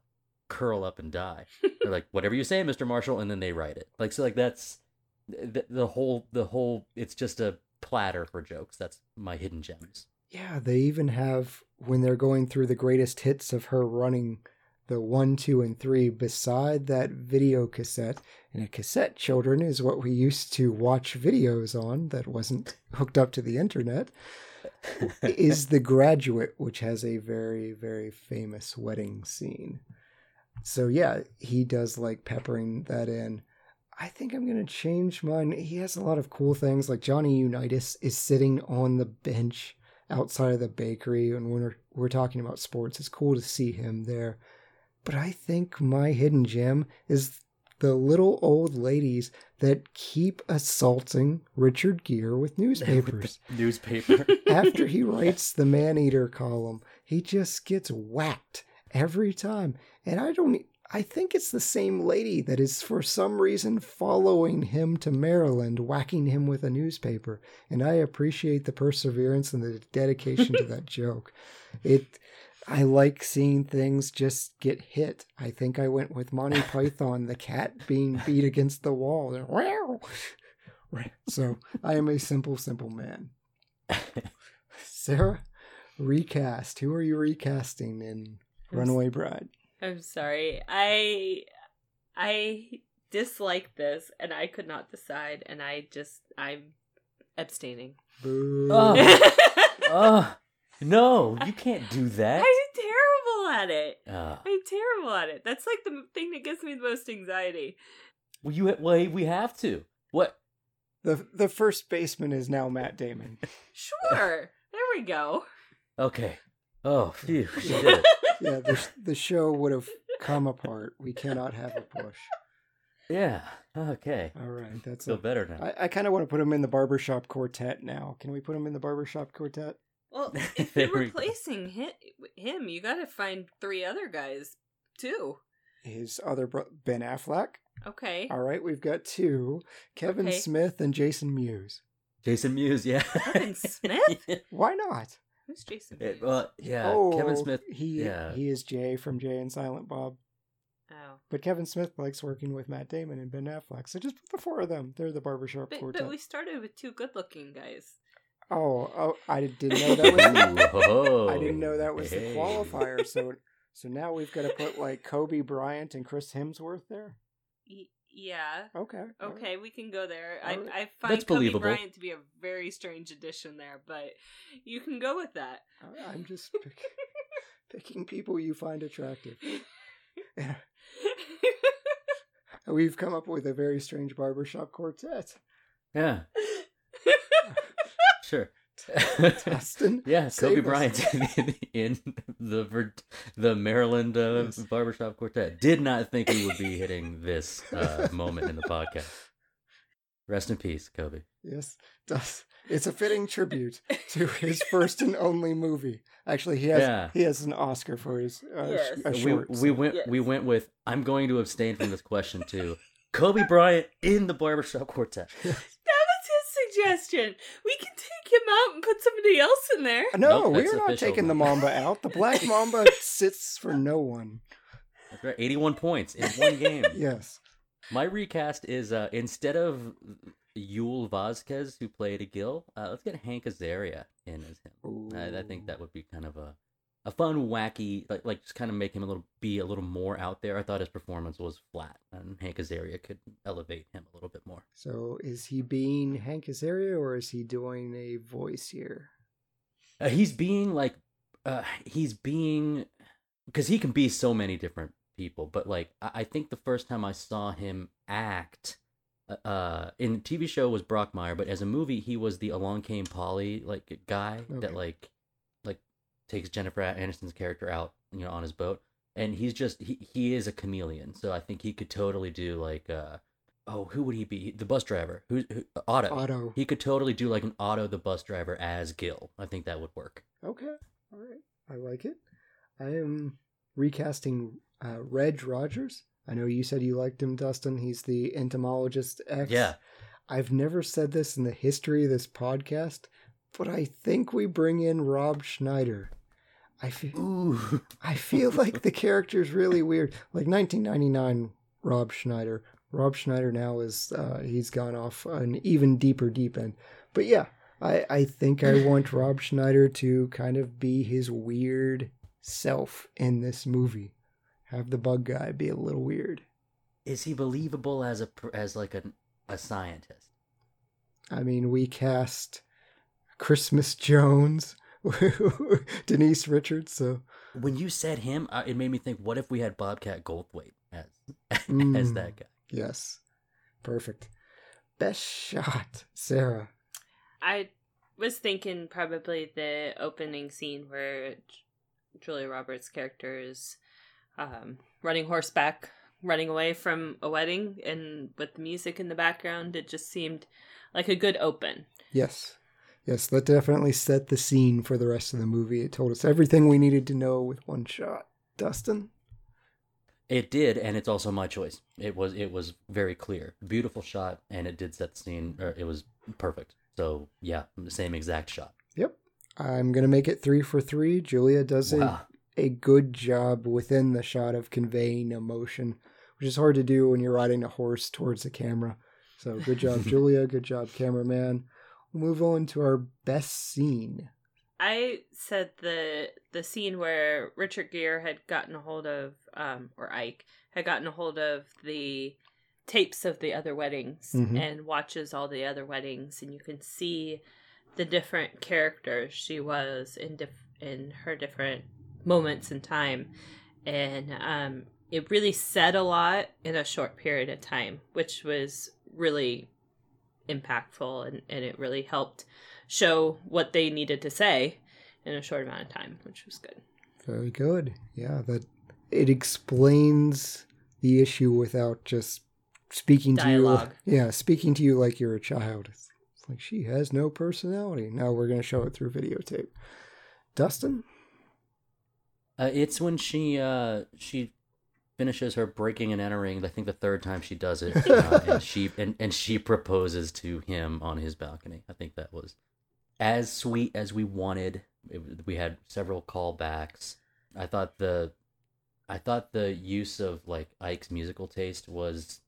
Curl up and die. They're like, whatever you say, Mr. Marshall, and then they write it. Like so, like that's the, the whole the whole. It's just a platter for jokes. That's my hidden gems.
Yeah, they even have when they're going through the greatest hits of her running the one, two, and three beside that video cassette. And a cassette, children, is what we used to watch videos on that wasn't hooked up to the internet. is The Graduate, which has a very, very famous wedding scene. So, yeah, he does like peppering that in. I think I'm going to change mine. He has a lot of cool things. Like Johnny Unitas is sitting on the bench outside of the bakery. And when we're, we're talking about sports, it's cool to see him there. But I think my hidden gem is the little old ladies that keep assaulting Richard Gere with newspapers.
Newspaper.
After he writes the man eater column, he just gets whacked every time. And I don't I think it's the same lady that is for some reason following him to Maryland, whacking him with a newspaper. And I appreciate the perseverance and the dedication to that joke. It I like seeing things just get hit. I think I went with Monty Python, the cat being beat against the wall. So I am a simple, simple man. Sarah, recast. Who are you recasting in Runaway Bride?
I'm sorry. I I dislike this and I could not decide and I just I'm abstaining.
Boo.
Oh. oh. No, you can't do that.
I'm terrible at it.
Uh,
I'm terrible at it. That's like the thing that gives me the most anxiety.
well, you well, we have to. What?
The the first baseman is now Matt Damon.
Sure. there we go.
Okay. Oh, phew, she did.
Yeah, the the show would have come apart. We cannot have a push.
Yeah. Okay.
All right, that's
Feel
it.
better now.
I, I kind of want to put him in the barbershop quartet now. Can we put him in the barbershop quartet?
Well, if you're replacing him, him, you got to find three other guys too.
His other bro- Ben Affleck.
Okay.
All right, we've got two: Kevin
Okay.
Smith and Jason Mewes.
Jason Mewes, yeah.
Kevin Smith?
Why not?
Who's Jason?
Eh, it- well, yeah.
oh,
Kevin Smith.
He
yeah.
he is Jay from Jay and Silent Bob.
Oh.
But Kevin Smith likes working with Matt Damon and Ben Affleck, so just put the four of them. They're the barbershop
But,
quartet.
but we started with two good-looking guys.
Oh, oh, I didn't know that was.
Ooh,
I didn't know that was the qualifier. So, so now we've got to put like Kobe Bryant and Chris Hemsworth there.
Yeah.
Okay. all right.
Okay, we can go there. I,
All right.
I find
That's
Kobe
believable.
Bryant to be a very strange addition there, but you can go with that.
I- I'm just pick, picking people you find attractive. Yeah. We've come up with a very strange barbershop quartet.
Yeah. Sure.
Dustin,
yeah,
save
Kobe
us.
Bryant in, in the the Maryland uh,
Yes.
barbershop quartet. Did not think we would be hitting this uh, moment in the podcast. Rest in peace, Kobe.
Yes, does. It's a fitting tribute to his first and only movie. Actually, he has
Yeah.
he has an Oscar for his uh,
Yes.
sh- a
we
short.
we
so-
went we went with I'm going to abstain from this question too. Kobe Bryant in the barbershop quartet.
That was his suggestion. We can take him out and put somebody else in there.
No,
Nope,
we're not
official.
taking the Mamba out. The Black Mamba sits for no one.
That's right, 81 points in one game.
Yes.
My recast is uh, instead of Yul Vasquez, who played a Gil, uh, let's get Hank Azaria in as him. I, I think that would be kind of a a fun, wacky, like like just kind of make him a little be a little more out there. I thought his performance was flat, and Hank Azaria could elevate him a little bit more.
So is he being Hank Azaria or is he doing a voice here?
Uh, he's being like, uh, he's being, because he can be so many different people. But like, I, I think the first time I saw him act, uh, uh, in the TV show was Brockmire, but as a movie, he was the Along Came Polly like guy
Okay.
that like takes Jennifer Aniston's character out, you know, on his boat, and he's just he he is a chameleon. So I think he could totally do like, uh, oh, who would he be? The bus driver, who, who Otto.
Otto.
He could totally do like an Otto the bus driver as Gil. I think that would work.
Okay. All right. I like it. I am recasting uh, Reg Rogers. I know you said you liked him, Dustin. He's the entomologist X.
Yeah.
I've never said this in the history of this podcast, but I think we bring in Rob Schneider. I feel,
Ooh.
I feel like the character's really weird. Like 1999 Rob Schneider. Rob Schneider now is uh, he's gone off an even deeper deep end. But yeah, I I think I want Rob Schneider to kind of be his weird self in this movie. have the bug guy be a little weird.
Is he believable as a pr- as like a a scientist?
I mean, we cast Christmas Jones, Denise Richards, so
When you said him, uh, it made me think. What if we had Bobcat Goldthwait as as
Mm.
that guy?
yes. Perfect. Best shot, Sarah.
I was thinking probably the opening scene where Julia Roberts' character is um, running horseback, running away from a wedding, and with the music in the background, it just seemed like a good open.
Yes. Yes, that definitely set the scene for the rest of the movie. It told us everything we needed to know with one shot. Dustin?
It did, and it's also my choice. It was it was very clear, beautiful shot, and it did set the scene. Or it was perfect. So yeah, the same exact shot.
Yep. I'm going to make it three for three. Julia does
Wow.
a, a good job within the shot of conveying emotion, which is hard to do when you're riding a horse towards the camera. So good job, Julia. Good job, cameraman. We'll move on to our best scene.
I said the the scene where Richard Gere had gotten a hold of, um, or Ike had gotten a hold of the tapes of the other weddings
Mhm.
and watches all the other weddings, and you can see the different characters she was in diff- in her different moments in time, and um, it really said a lot in a short period of time, which was really impactful, and, and it really helped show what they needed to say in a short amount of time, which was good.
Very good. Yeah, that it explains the issue without just speaking
Dialogue.
to you. Yeah, speaking to you like you're a child. It's, it's like she has no personality. Now we're going to show it through videotape. Dustin?
Uh, it's when she uh she finishes her breaking and entering. I think the third time she does it, uh, and she and, and she proposes to him on his balcony. I think that was as sweet as we wanted. It, we had several callbacks. I thought the I thought the use of like Ike's musical taste was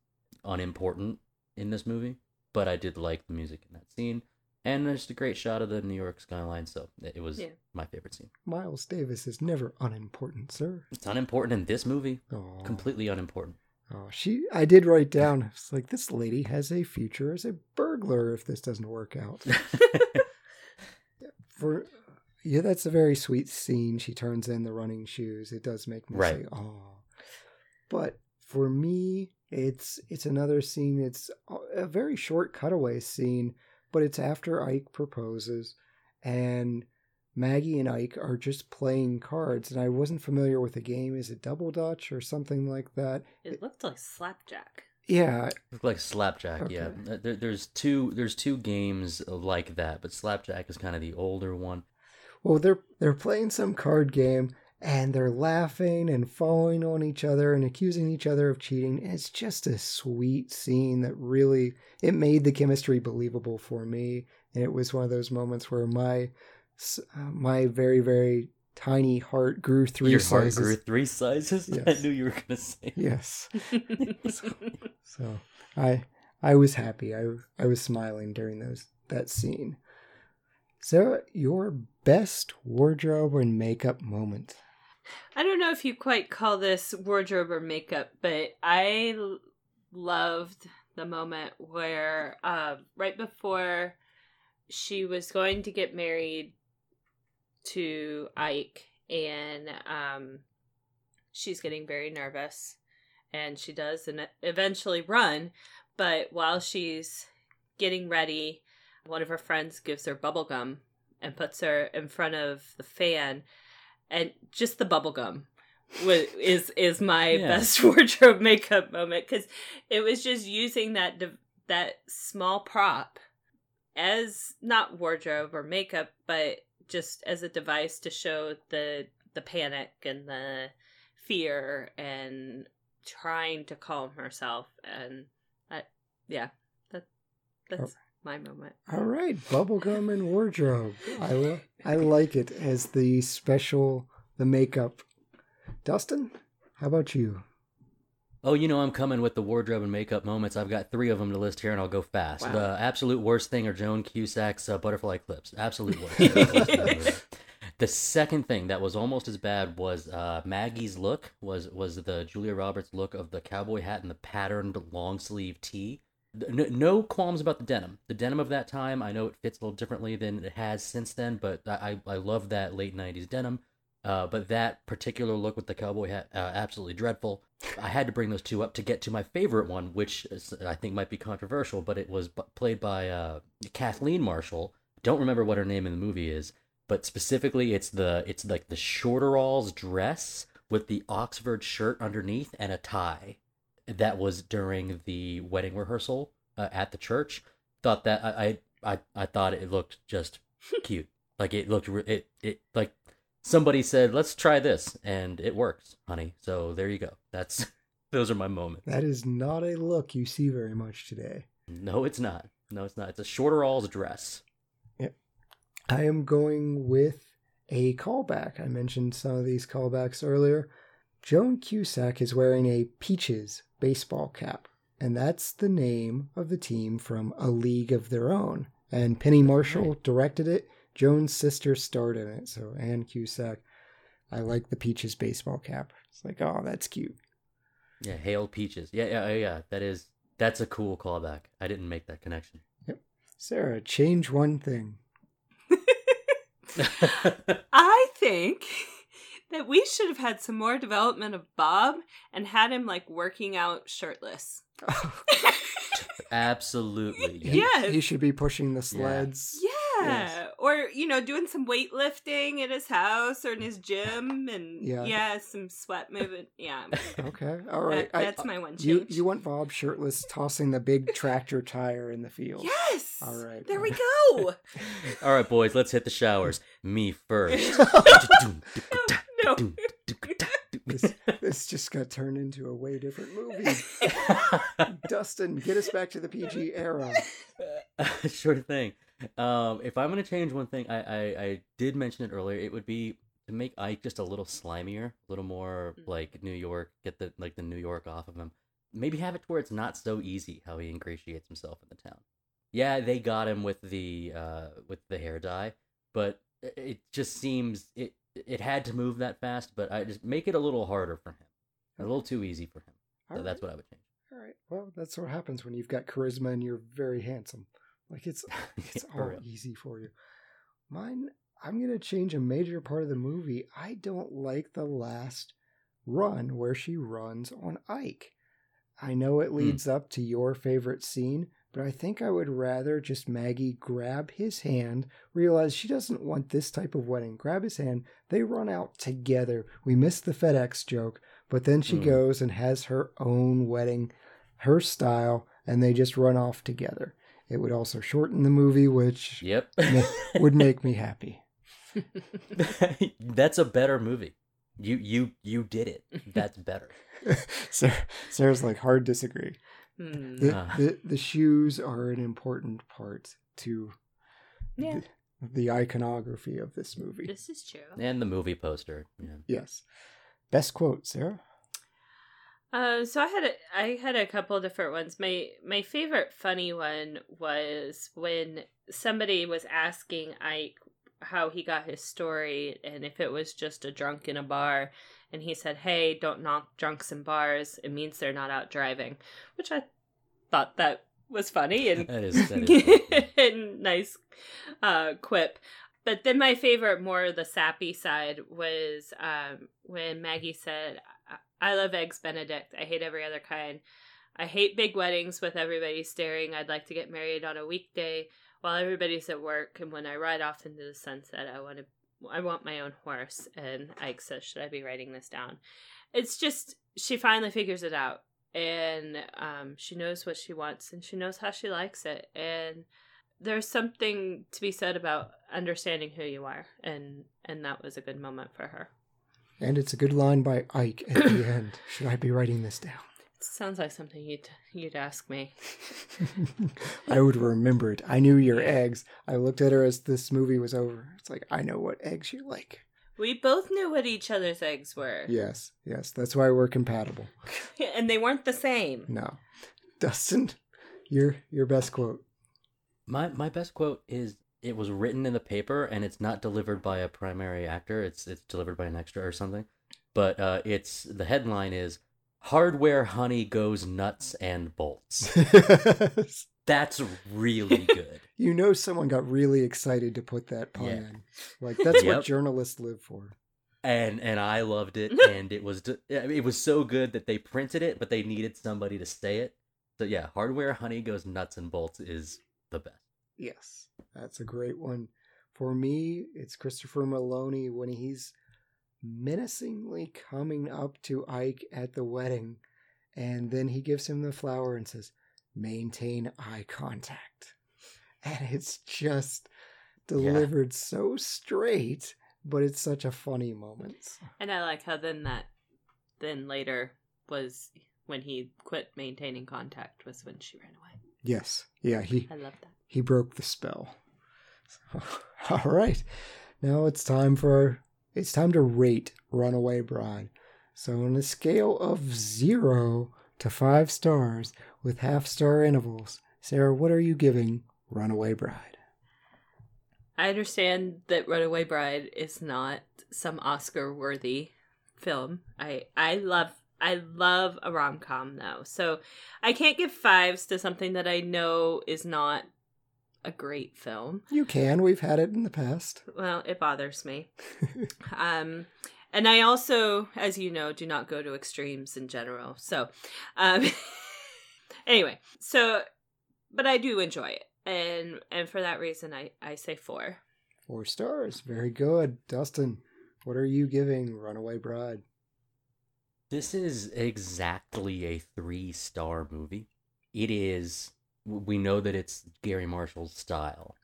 unimportant in this movie, but I did like the music in that scene. And there's a great shot of the New York skyline, so it was
Yeah.
my favorite scene.
Miles Davis is never unimportant, sir.
It's unimportant in this movie.
Oh,
Completely unimportant.
Oh, she. I did write down. It's like this lady has a future as a burglar if this doesn't work out. For yeah, that's a very sweet scene. She turns in the running shoes. It does make me
Right.
say, "Oh." But for me, it's it's another scene. It's a very short cutaway scene, but it's after Ike proposes, and Maggie and Ike are just playing cards. And I wasn't familiar with the game. Is it Double Dutch or something like that?
It looked like slapjack.
Yeah,
Look like slapjack. Yeah,
Okay.
Uh, there, there's two. There's two games like that, but slapjack is kind of the older one.
Well, they're they're playing some card game and they're laughing and falling on each other and accusing each other of cheating. It's just a sweet scene that really it made the chemistry believable for me. And it was one of those moments where my uh, my very very tiny heart grew three
Your
sizes.
heart grew three sizes. I knew you were gonna say.
Yes. So I I was happy. I I was smiling during those that scene. Sarah, your best wardrobe and makeup moment.
I don't know if you quite call this wardrobe or makeup, but I loved the moment where, uh, right before she was going to get married to Ike, and um, she's getting very nervous, and she does, and eventually run. But while she's getting ready, one of her friends gives her bubble gum and puts her in front of the fan and just the bubble gum is is my
Yeah.
best wardrobe makeup moment because it was just using that that small prop as not wardrobe or makeup but just as a device to show the the panic and the fear and trying to calm herself and I, yeah that that's oh. My moment
All right, bubblegum and wardrobe. I li- I like it as the special the makeup. Dustin, how about you?
Oh, you know I'm coming with the wardrobe and makeup moments. I've got three of them to list here, and I'll go fast.
Wow.
The absolute worst thing are Joan Cusack's uh, butterfly clips. Absolute worst. The second thing that was almost as bad was uh, Maggie's look was was the Julia Roberts look of the cowboy hat and the patterned long sleeve tee. No, no qualms about the denim. The denim of that time, I know it fits a little differently than it has since then, but I I love that late '90s denim. Uh, but that particular look with the cowboy hat, uh, absolutely dreadful. I had to bring those two up to get to my favorite one, which is, I think might be controversial, but it was b- played by uh, Kathleen Marshall. Don't remember what her name in the movie is, but specifically, it's the it's like the shorteralls dress with the Oxford shirt underneath and a tie. That was during the wedding rehearsal uh, at the church. Thought that I I I, I thought it looked just cute. Like it looked it it like somebody said, "Let's try this," and it works, honey. So there you go. That's those are my moments.
That is not a look you see very much today.
No, it's not. No, it's not. It's a shorter alls dress.
Yep. I am going with a callback. I mentioned some of these callbacks earlier. Joan Cusack is wearing a Peaches baseball cap, and that's the name of the team from A League of Their Own. And Penny Marshall directed it. Joan's sister starred in it, so Ann Cusack. I like the Peaches baseball cap. It's like, oh, that's cute.
Yeah, hail peaches. Yeah, yeah, oh, yeah. That is that's a cool callback. I didn't make that connection.
Yep. Sarah, change one thing.
I think that we should have had some more development of Bob and had him like working out shirtless.
Absolutely.
He-
Yes.
He should be pushing the sleds.
Yeah.
Yes.
Or, you know, doing some weightlifting at his house or in his gym and
Yeah.
yeah, some sweat movement. Yeah.
Okay. All right.
That-
I-
that's my one change.
You you want Bob shirtless tossing the big tractor tire in the field.
Yes.
All right.
There we go.
All right, boys, let's hit the showers. Me first.
No.
This, this just got turned into a way different movie. Dustin, get us back to the PG era.
sure thing. Um, if I'm gonna change one thing, I, I I did mention it earlier. It would be to make Ike just a little slimier, a little more like New York. Get the like the New York off of him. Maybe have it to where it's not so easy how he ingratiates himself in the town. Yeah, they got him with the uh with the hair dye, but it- it just seems it it had to move that fast. But I just make it a little harder for him, a little too easy for him. So
All
that's what I would change.
All right. Well, that's what happens when you've got charisma and you're very handsome. Like it's it's all
real.
easy for you. Mine, I'm gonna change a major part of the movie. I don't like the last run where she runs on Ike. I know it hmm. leads up to your favorite scene, but I think I would rather just Maggie grab his hand, realize she doesn't want this type of wedding, grab his hand, they run out together. We missed the FedEx joke, but then she
Mm.
goes and has her own wedding, her style, and they just run off together. It would also shorten the movie, which
Yep.
ma- would make me happy.
That's a better movie. You you you did it. That's better.
Sarah, Sarah's like hard disagree.
Hmm.
The,
Ah.
the the shoes are an important part to
Yeah.
the, the iconography of this movie.
This is true.
And the movie poster. Yeah.
Yes. Best quote, Sarah.
Uh, so I had a, I had a couple different ones. My my favorite funny one was when somebody was asking Ike how he got his story and if it was just a drunk in a bar, and he said, "Hey, don't knock drunks in bars. It means they're not out driving," which I thought that was funny and
That is that is
and nice uh, quip. But then my favorite, more the sappy side, was um, when Maggie said, I-, "I love eggs Benedict. I hate every other kind. I hate big weddings with everybody staring. I'd like to get married on a weekday while everybody's at work. And when I ride off into the sunset, I want to." I want my own horse. And Ike says, Should I be writing this down? It's just, she finally figures it out. And um, she knows what she wants and she knows how she likes it. And there's something to be said about understanding who you are. And, and that was a good moment for her.
And it's a good line by Ike at the end. Should I be writing this down?
Sounds like something you'd, you'd ask me.
I would remember it. I knew your eggs. I looked at her as this movie was over. It's like I know what eggs you like.
We both knew what each other's eggs were.
Yes, yes. That's why we're compatible.
And they weren't the same.
No, Dustin, your your best quote.
My my best quote is it was written in the paper and it's not delivered by a primary actor. It's it's delivered by an extra or something. But uh, it's the headline is "Hardware Honey Goes Nuts and Bolts." That's really good.
you know, someone got really excited to put that pun
Yeah.
in. Like that's
Yep.
what journalists live for.
and and I loved it, and it was it was so good that they printed it, but they needed somebody to say it. So yeah, hardware honey goes nuts and bolts is the best.
Yes, that's a great one. For me, it's Christopher Meloni when he's menacingly coming up to Ike at the wedding, and then he gives him the flower and says, "Maintain eye contact," and it's just delivered so straight, but it's such a funny moment.
And I like how then that then later was when he quit maintaining contact was when she ran away.
Yes, yeah, he
I love that.
he broke the spell. So, all right, now it's time for it's time to rate Runaway Bride. So on a scale of zero to five stars with half star intervals, Sarah, what are you giving Runaway Bride?
I understand that Runaway Bride is not some Oscar worthy film. I I love I love a rom com though. So I can't give fives to something that I know is not a great film.
You can. We've had it in the past.
Well, it bothers me. um and I also, as you know, do not go to extremes in general. So um anyway, so but I do enjoy it. And and for that reason I I say 4.
Four stars. Very good. Dustin, what are you giving Runaway Bride?
This is exactly a three star movie. It is, we know that it's Garry Marshall's style.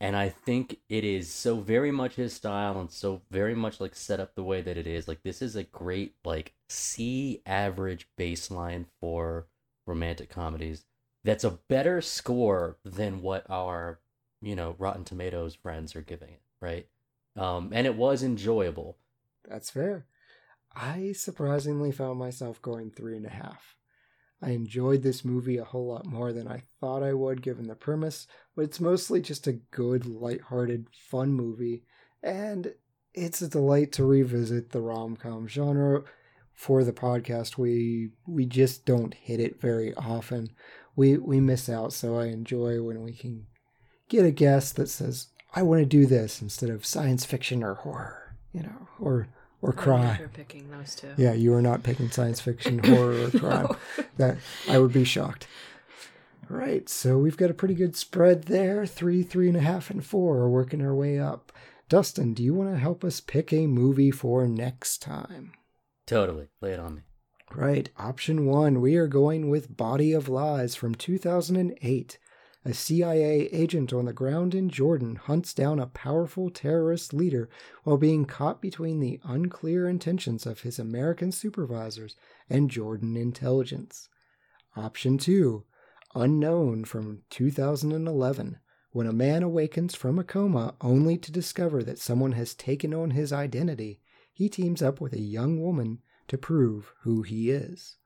And I think it is so very much his style and so very much like set up the way that it is. Like, this is a great, like, C average baseline for romantic comedies. That's a better score than what our, you know, Rotten Tomatoes friends are giving it, right? Um, and it was enjoyable.
That's fair. I surprisingly found myself going three and a half. I enjoyed this movie a whole lot more than I thought I would given the premise, but it's mostly just a good, lighthearted, fun movie, and it's a delight to revisit the rom com genre. For the podcast, we we just don't hit it very often. We we miss out, so I enjoy when we can get a guest that says, I want to do this instead of science fiction or horror, you know, or or crime.
You're picking those two.
Yeah, you are not picking science fiction, horror, or crime. That I would be shocked. All right, so we've got a pretty good spread there. Three, three and a half, and four are working our way up. Dustin, do you want to help us pick a movie for next time?
Totally. Lay it on me.
Right, option one, we are going with Body of Lies from 2008. A CIA agent on the ground in Jordan hunts down a powerful terrorist leader while being caught between the unclear intentions of his American supervisors and Jordan intelligence. Option 2 Unknown from 2011. When a man awakens from a coma only to discover that someone has taken on his identity, he teams up with a young woman to prove who he is.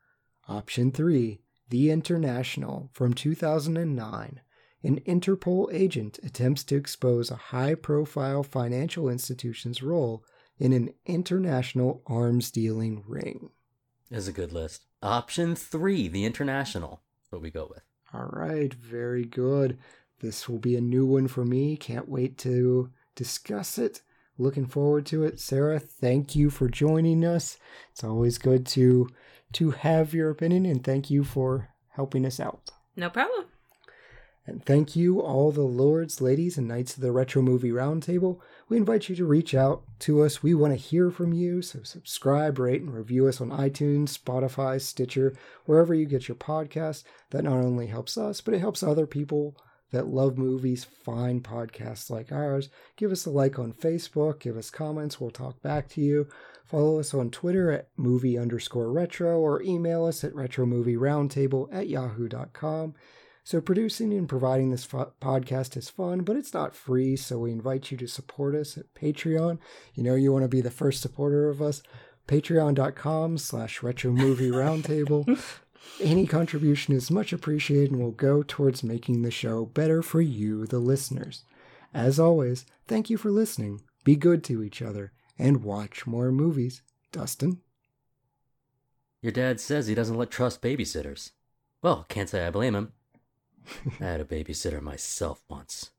Option 3 The International from 2009. An Interpol agent attempts to expose a high profile financial institution's role in an international arms dealing ring.
is a good list. Option three, the international. That's what we go with.
All right, very good. This will be a new one for me. Can't wait to discuss it. Looking forward to it. Sarah, thank you for joining us. It's always good to to have your opinion and thank you for helping us out.
No problem.
And thank you, all the lords, ladies, and knights of the Retro Movie Roundtable. We invite you to reach out to us. We want to hear from you, so subscribe, rate, and review us on iTunes, Spotify, Stitcher, wherever you get your podcasts. That not only helps us, but it helps other people that love movies find podcasts like ours. Give us a like on Facebook, give us comments, we'll talk back to you. Follow us on Twitter at movie underscore retro or email us at retromovieroundtable at yahoo.com. So, producing and providing this fo- podcast is fun, but it's not free. So, we invite you to support us at Patreon. You know, you want to be the first supporter of us. Patreon.com slash retro movie roundtable. Any contribution is much appreciated and will go towards making the show better for you, the listeners. As always, thank you for listening. Be good to each other and watch more movies. Dustin?
Your dad says he doesn't let trust babysitters. Well, can't say I blame him. I had a babysitter myself once.